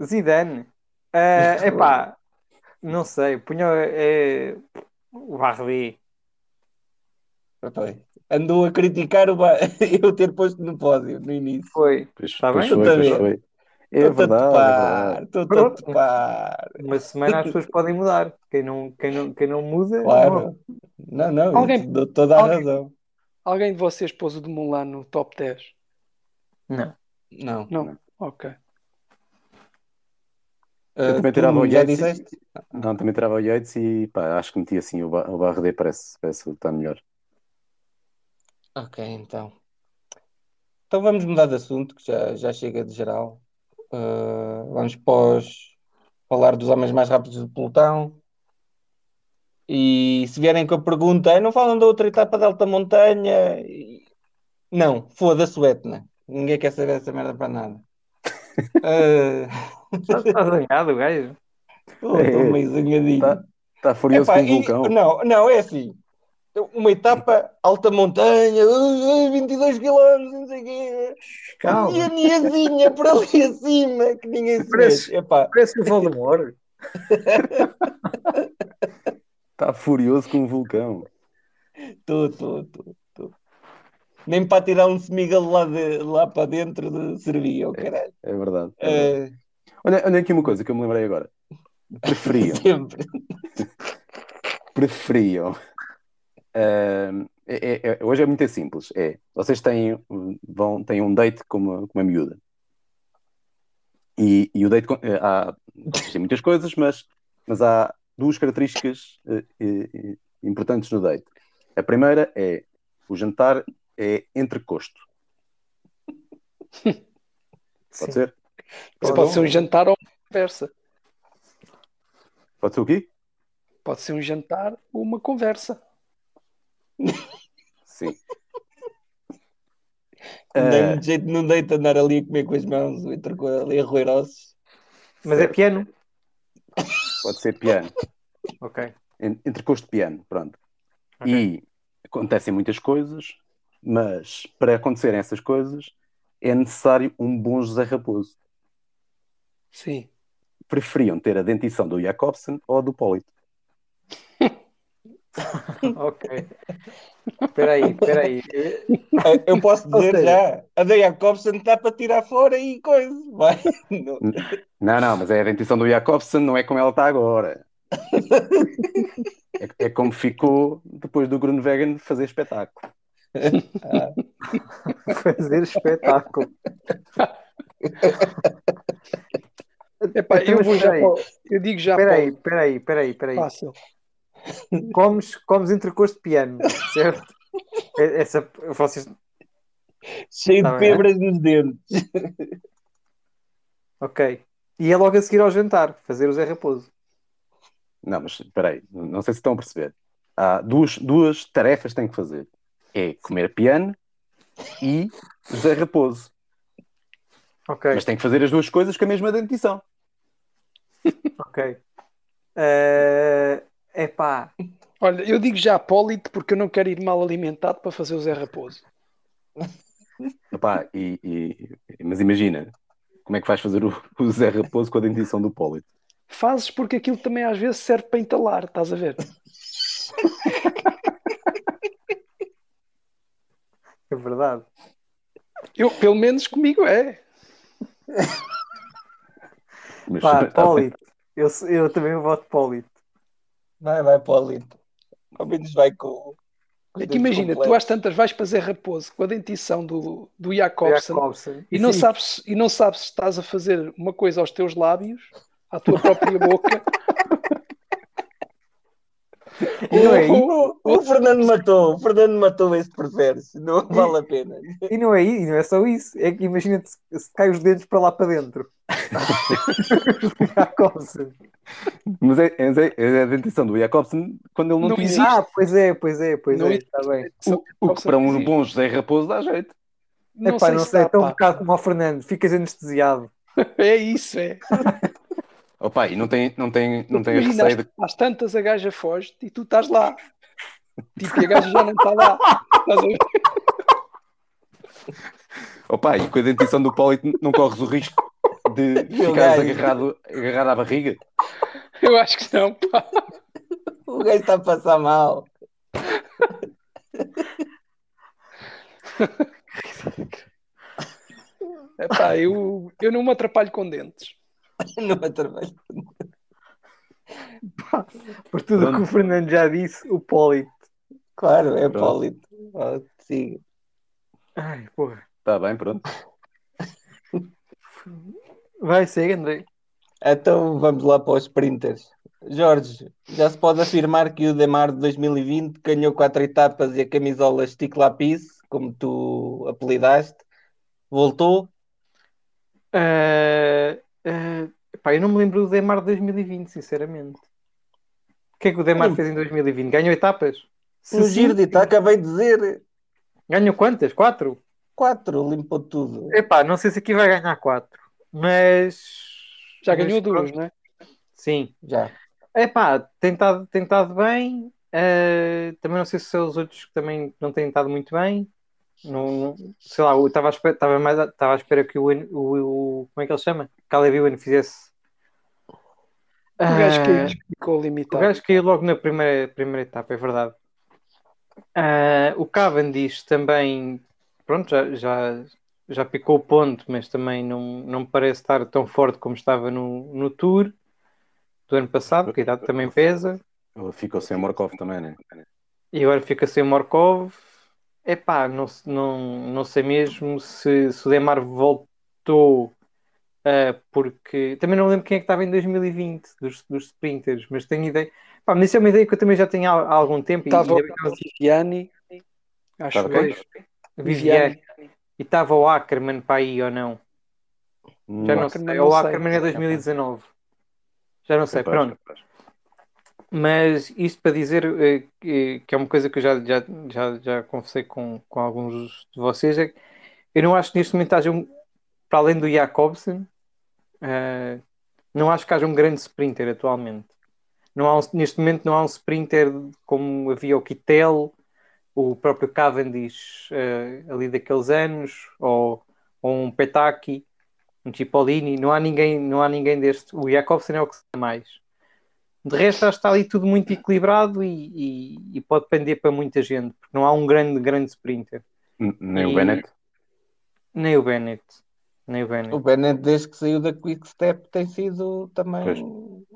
Zidane. É epá, não sei. Punha é, o Bardi. Rapaz, Andou a criticar o Ba- eu ter posto no pódio no início. Foi. Pois, Tá pois bem? foi, pois foi. É verdade, é estou-te a topar. Uma semana as pessoas podem mudar. Quem não, quem não, quem não muda. não- Claro. Não, não, eu Alguém- dou toda a alguém- razão. Alguém de vocês pôs o de Mulan no top 10? Não. Não. Não? Ok. Eu Ah, também tirava o Yates. disseste? Não, também tirava o Yates e pá, acho que meti assim o, Ba- o Barredé parece, parece que está melhor. Ok, então. Então vamos mudar de assunto, que já, já chega de geral. Ah, vamos pós falar dos homens mais rápidos do pelotão. E se vierem com a pergunta, "Ah, não falam da outra etapa da alta montanha? E- Não, foda-se o Etna. Ninguém quer saber essa merda para nada. Ah, Está está zangado o gajo. Estou meio zangadinho. Tá- Está furioso Epá, com o e- vulcão. não, não, é assim. Uma etapa, alta montanha, uh, uh, 22 km, não sei o quê. Calma. E a niazinha por ali acima, que ninguém se Parece- mexe. Epá, Parece o Voldemort. Está furioso com o vulcão. tô, tô, tô, tô. Nem para tirar um semigalo lá, de, lá para dentro de servia, oh, caralho. É verdade. é verdade. É, Olha, olha aqui uma coisa que eu me lembrei agora. Preferiam, sempre. preferiam. Ahm, é- é- é- hoje é muito simples. É, vocês têm, um- vão, têm um date com uma, com uma miúda. E, e o date com- eh, há têm muitas coisas, mas, mas há duas características eh, eh, importantes no date. A primeira é o jantar é entrecosto. Pode ser? Isso pode ser um jantar ou uma conversa. Pode ser o quê? Pode ser um jantar ou uma conversa. Sim. Não Ah, muito jeito, não dei de andar ali a comer com as mãos, ali a roer ossos. Mas é piano. pode ser piano. Ok. En- Entrecosto de piano, pronto. Ok. E acontecem muitas coisas, mas para acontecerem essas coisas é necessário um bom José Raposo. Sim. Preferiam ter a dentição do Jacobsen ou a do Polito? Ok. Espera aí, espera aí. Ah, Eu posso dizer seja- já, a da Jacobsen está para tirar fora e coisa. Vai. Não. Não, não, mas é a dentição do Jacobsen, não é como ela está agora. É, é como ficou depois do Grunwegen fazer espetáculo. Fazer espetáculo. Epá, Então, eu mas vou já. para Eu digo já Espera para aí, espera aí, espera aí, espera aí. o fácil. Comes, comes entrecosto de piano, certo? É- Essa, vocês... Cheio Tá de bem. febras nos dentes. Ok. E é logo a seguir ao jantar, fazer o Zé Raposo. Não, mas espera aí, não sei se estão a perceber. Há duas, duas tarefas que têm que fazer. É comer piano e José Raposo. Ok, Mas tem que fazer as duas coisas com a mesma dentição. ok. É epá, Olha, eu digo já Polito porque eu não quero ir mal alimentado para fazer o Zé Raposo. Epá, e, e- mas imagina, como é que vais fazer o, o Zé Raposo com a dentição do Polito? Fazes porque aquilo também às vezes serve para entalar, estás a ver? é verdade. Eu, pelo menos comigo é. Mas, Pá, bem. Polito. Eu, eu também voto Polito. Vai, vai, Paulito. Ao menos vai com. É que imagina, tu completos. às tantas vais para Zé Raposo com a dentição do, do Jacobsen Jacobsen. e não, Sim. sabes, e não sabes se estás a fazer uma coisa aos teus lábios, à tua própria boca. Não é O, o, o Fernando matou, o Fernando matou esse prefere-se. Não vale a pena. E não é, e não é só isso. É que imagina-te se, se cai os dedos para lá para dentro. Jacobsen. Mas é, é, é a dentição do Jacobsen quando ele não, Não tinha existe. Ah, pois é, pois é, pois Não é. Está bem. O, o que para um existe. bom José Raposo dá jeito. Não Epá, sei não se sei, é tão um pá. bocado como ao Fernando. Ficas anestesiado. É isso, é. Opa, e não tem, não tem, não tem receio de... às, tantas a gaja foge e tu estás lá. Tipo, e a gaja já não está lá. Estás a ver? Opa, e com a dentição do Polito não corres o risco de ficares agarrado, agarrado à barriga. Eu acho que não, pá. O gajo está a passar mal. Epá, eu, eu não me atrapalho com dentes. Não é trabalho. Por tudo o que Pronto. o Fernando já disse, o Polito. Claro, é Pronto. Ah, siga. Ai, porra. Está bem, pronto. Vai ser, André. Então vamos lá para os sprinters. Jorge, já se pode afirmar que o Demar de 2020 ganhou quatro etapas e a camisola Stick Lapis, como tu apelidaste, voltou. Ah, ah, pá, eu não me lembro do Demar de 2020, sinceramente. O que é que o Demar Hum. fez em 2020? Ganhou etapas? Se No giro de Ita, acabei de dizer. Ganhou quantas? Quatro? Quatro, limpou tudo. Epá, não sei se aqui vai ganhar quatro, mas. Já mas ganhou duas, pronto, não é? Sim. Já. Epá, tem estado, tem estado bem. ah, também não sei se são os outros que também não têm estado muito bem. Não, não- sei lá, eu estava à espera, estava mais, estava à espera que o, o, o- como é que ele chama? Caleb Ewan fizesse. O gajo Ah, que ficou O limitado. gajo caiu logo na primeira, primeira etapa, é verdade. Ah, o Cavendish também, pronto, já, já, já picou o ponto, mas também não, não parece estar tão forte como estava no, no Tour do ano passado, porque a idade também pesa. Ele ficou sem Morkov também, né? E agora fica sem o Morkov. Epá, não, não, não sei mesmo se, se o Demar voltou ah, porque também não lembro quem é que estava em 2020 dos, dos sprinters, mas tenho ideia. Pá, mas isso é uma ideia que eu também já tenho há, há algum tempo. e Estava que o Viviani. Acho quem? Viviane. E estava o Ackerman para aí ou não? Já não, Ackerman sei. não o sei. Ackerman é 2019. Já não sei, Capaz, pronto. capaz. Mas isto para dizer eh, que, é uma coisa que eu já, já, já, já conversei com, com alguns de vocês, é que eu não acho que neste momento haja um, para além do Jacobsen, eh, não acho que haja um grande sprinter atualmente. Não há um- neste momento não há um sprinter como havia o Kittel, o próprio Cavendish eh, ali daqueles anos, ou, ou um Petaki, um Cipollini, não há ninguém, não há ninguém deste. O Jacobsen é o que se mais. De resto, acho que está ali tudo muito equilibrado e, e- e pode pender para muita gente, porque não há um grande, grande sprinter. Nem E- o Bennett. Nem o Bennett. Nem o Bennett. O Bennett, desde que saiu da Quick Step, tem sido também. Pois.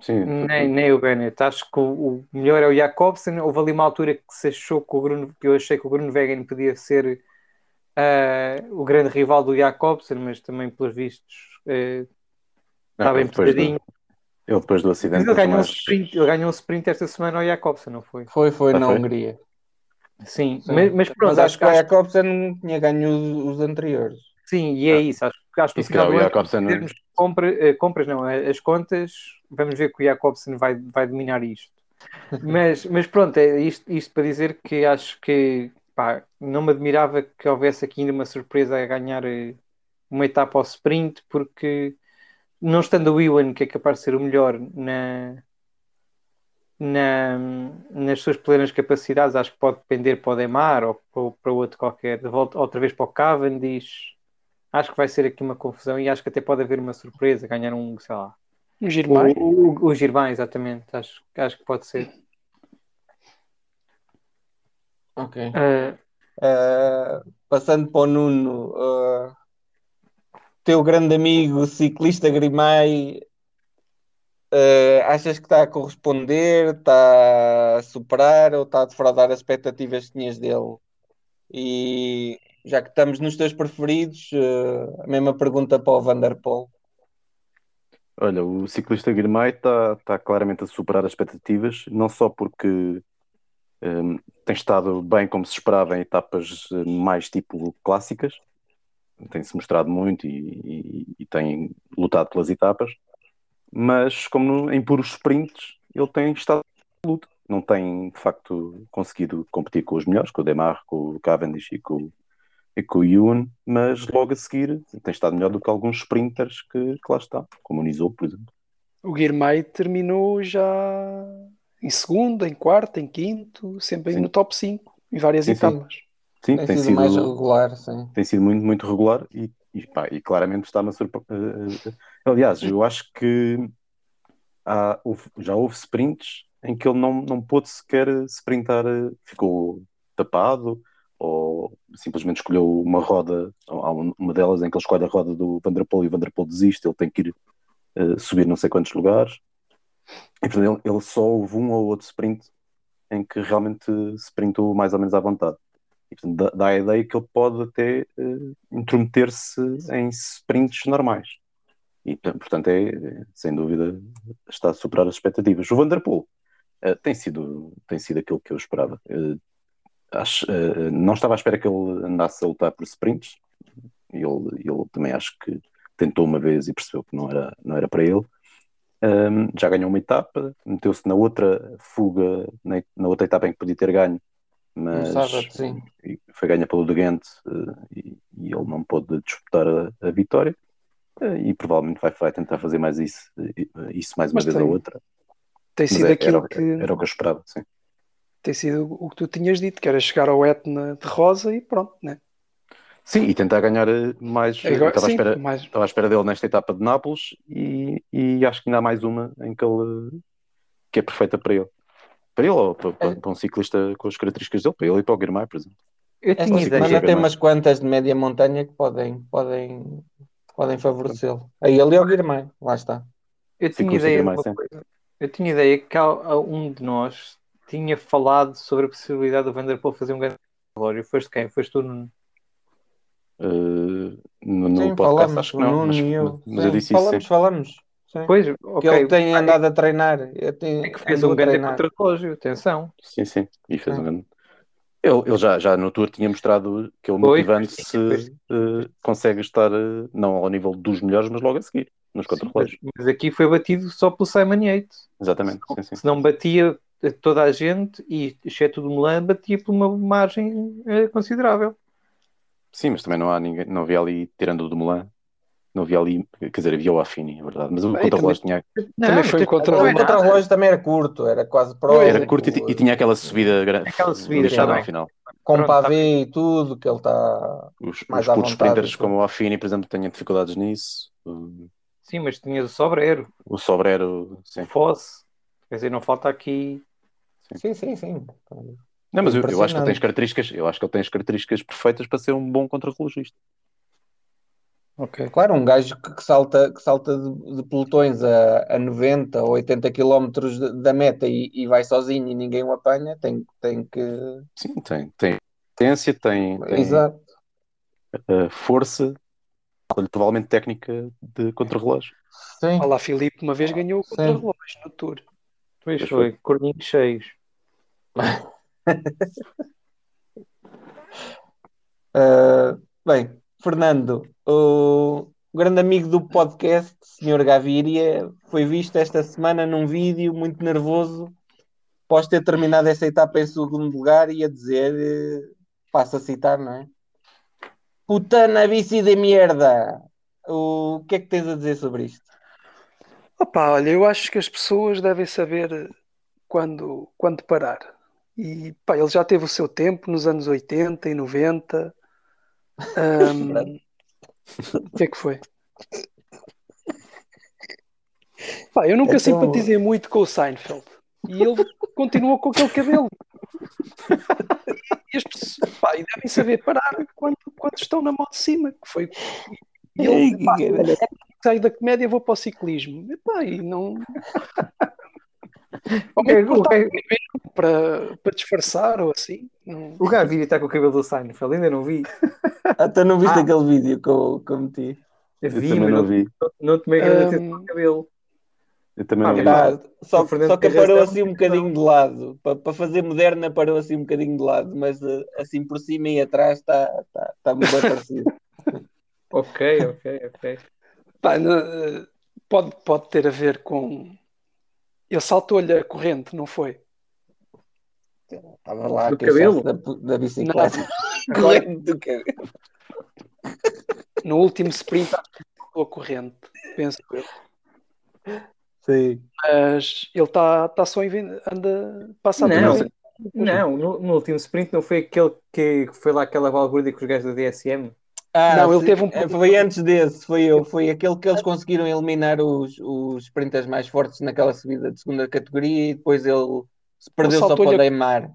Sim, Nem, nem o Bennett. Acho que o, o melhor é o Jacobsen. Houve ali uma altura que se achou que o Bruno, que eu achei que o Bruno Wegen podia ser ah, o grande rival do Jacobsen, mas também, pelos vistos, eh, Não, está bem depois do- pesadinho. Ele depois do Mas acidente. ele ganhou, um mais- sprint, ele ganhou um sprint esta semana ao Jacobsen, não foi? Foi, foi Ah, na foi? Hungria. Sim, Sim. Mas, mas pronto, Mas acho, acho que o Jacobsen não tinha ganho os, os anteriores. sim, e é Ah. isso. Acho, acho que no o Jacobsen não- fizermos compra, eh, compras, não, eh, as contas, vamos ver que o Jacobsen vai, vai dominar isto. Mas, mas pronto, é isto, isto para dizer que acho que pá, não me admirava que houvesse aqui ainda uma surpresa a ganhar eh, uma etapa ao sprint, porque não estando o Ewan, que é capaz de ser o melhor na, na, nas suas plenas capacidades, acho que pode depender para o Demar ou para, para outro qualquer, de volta outra vez para o Cavendish. Acho que vai ser aqui uma confusão e acho que até pode haver uma surpresa, ganhar um, sei lá, Um giro mais. o, o, o exatamente. Acho, acho que pode ser. Ok. Ah, Uh, passando para o Nuno, uh, teu grande amigo ciclista Grimai uh, achas que está a corresponder, está a superar ou está a defraudar as expectativas que tinhas dele? E já que estamos nos teus preferidos, uh, a mesma pergunta para o Vanderpool. Olha, o ciclista Guilherme está tá claramente a superar as expectativas, não só porque um, tem estado bem como se esperava em etapas eh, mais tipo clássicas, tem-se mostrado muito e, e, e, tem lutado pelas etapas, mas como em puros sprints ele tem estado em luta, não tem de facto conseguido competir com os melhores, com o Demar, com o Cavendish e com, e com o Ewan, mas logo a seguir tem estado melhor do que alguns sprinters que, que lá está, como o Nizou, por exemplo. O Guirmay terminou já em segundo, em quarto, em quinto, sempre no top 5, em várias sim, etapas. Sim, sim tem, tem, sido, mais regular, sim. Tem sido muito, muito regular e, e, pá, e claramente está-me a surpreender. Eh, eh, aliás, eu acho que há, houve, já houve sprints em que ele não, não pôde sequer sprintar, eh, ficou tapado ou simplesmente escolheu uma roda, há uma delas em que ele escolhe a roda do Vanderpool e o Vanderpool desiste, ele tem que ir uh, subir não sei quantos lugares. E portanto ele, ele, só houve um ou outro sprint em que realmente sprintou mais ou menos à vontade. E portanto dá, a ideia que ele pode até uh, intrometer-se em sprints normais. E portanto é, sem dúvida, está a superar as expectativas. O Vanderpool uh, tem, sido, tem sido aquilo que eu esperava. Uh, acho, uh, não estava à espera que ele andasse a lutar por sprints. Ele, ele também acho que tentou uma vez e percebeu que não era, não era para ele. Um, já ganhou uma etapa, meteu-se na outra fuga, na, na, outra etapa em que podia ter ganho, mas sábado, foi ganha pelo Degante uh, e, e, ele não pôde disputar a, a vitória. Uh, e provavelmente vai, vai tentar fazer mais isso, isso mais uma mas vez tem, a outra. Tem sido é, aquilo era, que. Era o que eu esperava, sim tem sido o que tu tinhas dito, que era chegar ao Etna de rosa e pronto, né? Sim, e tentar ganhar eh, mais. Agora, estava, sim, à espera, mais... estava à espera dele nesta etapa de Nápoles e, e acho que ainda há mais uma em que ele que é perfeita para ele. Para ele ou para, para, para um ciclista com as características dele, para ele e para o Guilherme, por exemplo. Eu Esta tinha semana tem umas quantas de média montanha que podem, podem, podem favorecê-lo. A ele e ao Guilherme, lá está. Eu tinha, ideia eu tinha ideia que há, um de nós tinha falado sobre a possibilidade do Vanderpool fazer um grande relógio. Foste quem? Foste tu, Nuno? Uh, no, no Sim, podcast, falamos, acho que não. Mas, eu. mas eu disse falamos, isso. Falamos, Sim. Pois, okay. Que ele tem andado a treinar. Tenho, é que fez um grande contra-relógio, atenção. Sim, sim. E fez um grande. Ele, ele já, já no Tour tinha mostrado que ele motivante-se uh, consegue estar uh, não ao nível dos melhores, mas logo a seguir, nos contra-relógios. Mas, mas, aqui foi batido só pelo Simon Yates. Exatamente. Se, sim, sim. se não batia toda a gente, e exceto do Milan, batia por uma margem eh, considerável. Sim, mas também não há ninguém, não havia ali, tirando o do Milan, não havia ali, quer dizer, havia o Affini, é verdade, mas o contra-relógio tinha. Não, também foi um contra-relógio. O contra-relógio também era curto, era quase pro. Era curto e, e, tinha aquela subida grande. Aquela subida deixada ao final. Com pavê e tudo, que ele está. Os, mais os sprinters, como o Affini, por exemplo, têm dificuldades nisso. Sim, mas tinhas o Sobrero. O Sobrero, sim. O Fosse. Quer dizer, não falta aqui Sim, sim, sim. Não, mas eu, eu, acho que ele tem as características, eu acho que ele tem as características perfeitas para ser um bom contra-relogista. Ok. Claro, um gajo que, que salta, que salta de, de pelotões a, a 90 ou 80 km da meta e, e, vai sozinho e ninguém o apanha, tem, tem que. Sim, tem. Tem potência, tem, tem Exato. Uh, força, provavelmente técnica de contra-relógio. Sim. Olá, Filipe, uma vez ganhou o contra-relógio no Tour. Pois foi, corninhos cheios. uh, bem, Fernando, o grande amigo do podcast, Sr. Gaviria, foi visto esta semana num vídeo muito nervoso, após ter terminado essa etapa em segundo lugar, e a dizer, eh, passo a citar, não é? Putana bici de merda! O que é que tens a dizer sobre isto? Opa, olha, eu acho que as pessoas devem saber quando, quando parar. E pá, ele já teve o seu tempo nos anos 80 e 90. Um, o que é que foi? Pá, eu nunca então... simpatizei muito com o Seinfeld. E ele continuou com aquele cabelo. E as pessoas pá, e devem saber parar quando, quando estão na mão de cima. Que foi. E ele, pá, saio da comédia vou para o ciclismo. E não. O gajo- o gajo- para, para disfarçar ou assim. Não... O Gaviria está com o cabelo do Seinfeld, ainda não vi. Até não viste Ah. aquele vídeo que eu, que eu meti. Eu vi, também mas não não, vi. não tomei grande Hum. atenção ao cabelo. Eu também Ah, não vi. Pá, só, só que parou assim um bocadinho de lado. Para, para fazer moderna, parou assim um bocadinho de lado, mas eh, assim por cima e atrás está tá, tá muito bem parecido. Ok, ok, ok. Pá, não, eh, pode, pode ter a ver com. Ele saltou-lhe a corrente, não foi? Estava lá Do a cabelo? da, da bicicleta. Agora, Correndo do cabelo. no último sprint, acho que saltou a corrente, penso eu. Sim. Mas ele está tá só em anda passa Não. Não, no, no último sprint não foi aquele que foi lá aquela balbúrdia com os gajos da DSM? Ah, Não, ele teve um Foi antes desse, foi eu. Foi aquele que eles conseguiram eliminar os, os sprinters mais fortes naquela subida de segunda categoria e depois ele se perdeu só para o Neymar.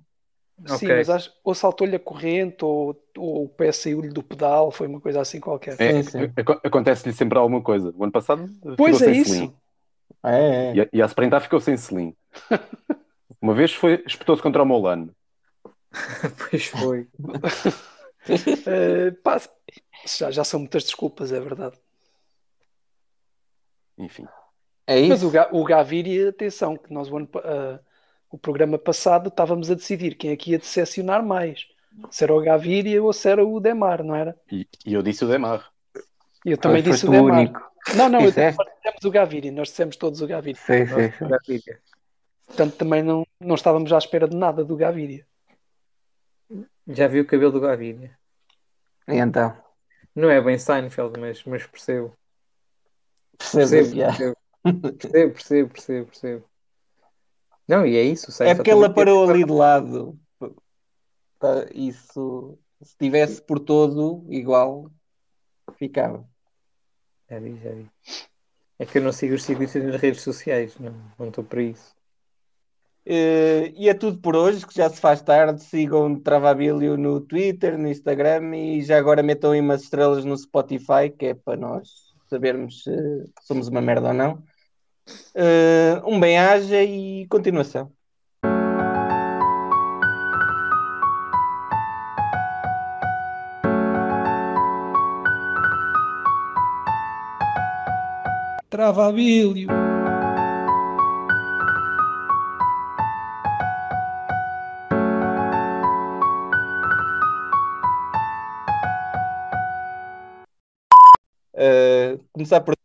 Sim, Ok. mas acho, ou saltou-lhe a corrente ou, ou o pé saiu-lhe do pedal, foi uma coisa assim qualquer. É, aco- Acontece-lhe sempre alguma coisa. O ano passado pois ficou é sem isso. selim. É, é. E a, e a sprintar ficou sem selim. Uma vez foi, espetou-se contra o Molano. Pois foi. Eh, pá, já, já são muitas desculpas, é verdade. Enfim. É isso. Mas o, Ga- o Gaviria, atenção, que nós o, ano pa- ah, o programa passado estávamos a decidir quem é que ia decepcionar mais. Se era o Gaviria ou se era o Demar, não era? E, e eu disse o Demar. E eu também disse o Demar. único. Não, não, eu Disseste? nós dissemos o Gaviria, nós dissemos todos o Gaviria. Sim, sim, sim. Gaviria. Portanto, também não, não estávamos à espera de nada do Gaviria. Já vi o cabelo do Gaviria. E então? Não é bem Seinfeld, mas, mas percebo. Percebo, Percebo, já. percebo, percebo, percebo, percebo, percebo. Não, e é isso. o É porque ela parou ali de lado. Tá, Isso, se tivesse por todo igual, ficava. Já vi, já vi. É que eu não sigo os ciclistas nas redes sociais, não não estou para isso. Eh, e é tudo por hoje, que já se faz tarde. Sigam Travabilio no Twitter, no Instagram e já agora metam aí umas estrelas no Spotify, que é para nós sabermos se somos uma merda ou não. Eh, um bem-aja e continuação. Travabilho. Eh, começar por.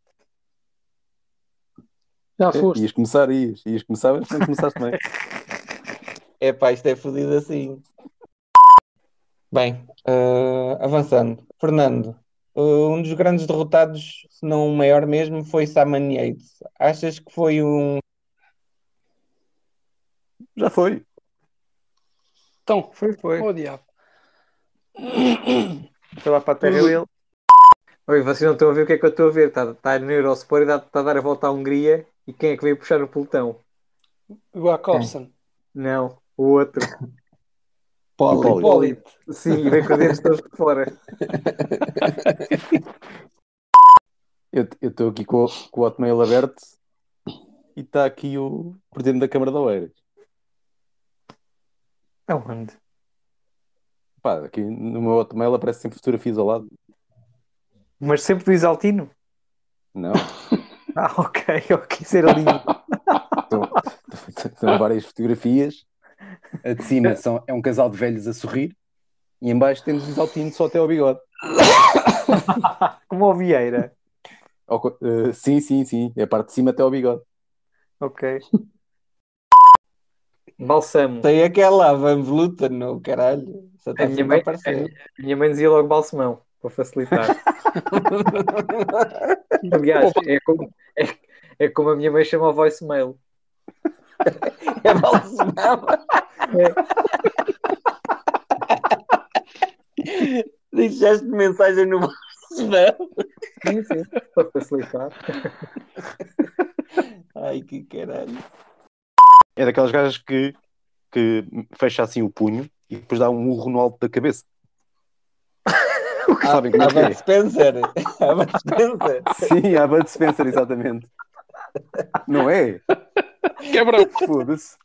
Já É, foste. ias começar, ias. Ias começar, mas não começaste bem. É pá, isto é fodido assim. Bem, eh, avançando. Fernando, eh, um dos grandes derrotados, se não o maior mesmo, foi Saman Yates. Achas que foi um. Já foi. Então, Foi, foi. oh diabo. Foi lá para a terra dele. Oi, vocês não estão a ver o que é que eu estou a ver. Está, está no Eurosport e está, está a dar a volta à Hungria. E quem é que veio puxar o pelotão? O Jacobson. Não, o outro. Poli. Hipólito. Sim, e vem com os dentes todos de fora. Eu eu estou aqui com, o- com o Hotmail aberto e está aqui o presidente da Câmara de Oeiras. Aonde? Pá, aqui no meu Hotmail aparece sempre fotografias ao lado. Mas sempre do Isaltino? Não, Ah, ok, ok, isso era lindo. são várias fotografias. A de cima são, é um casal de velhos a sorrir e em baixo temos o Isaltino só até ao bigode. Como o Vieira. Eh, sim, sim, sim. É a parte de cima até ao bigode. Ok. Balsamo. Tem aquela Van Vluten, no caralho. Só A minha sempre a mãe-. A minha mãe dizia logo balsamão, para facilitar. Aliás, é como, é, é como a minha mãe chama o voicemail. É balsemão. Deixaste mensagem no balsemão. Sim, sim, para facilitar. Ai, que caralho. É daquelas gajas que, que fecha assim o punho e depois dá um murro no alto da cabeça. Sabem como é que a Bud é? Spencer. A Bud Spencer. Sim, a Bud Spencer, exatamente. Não é? Quebrou. Foda-se.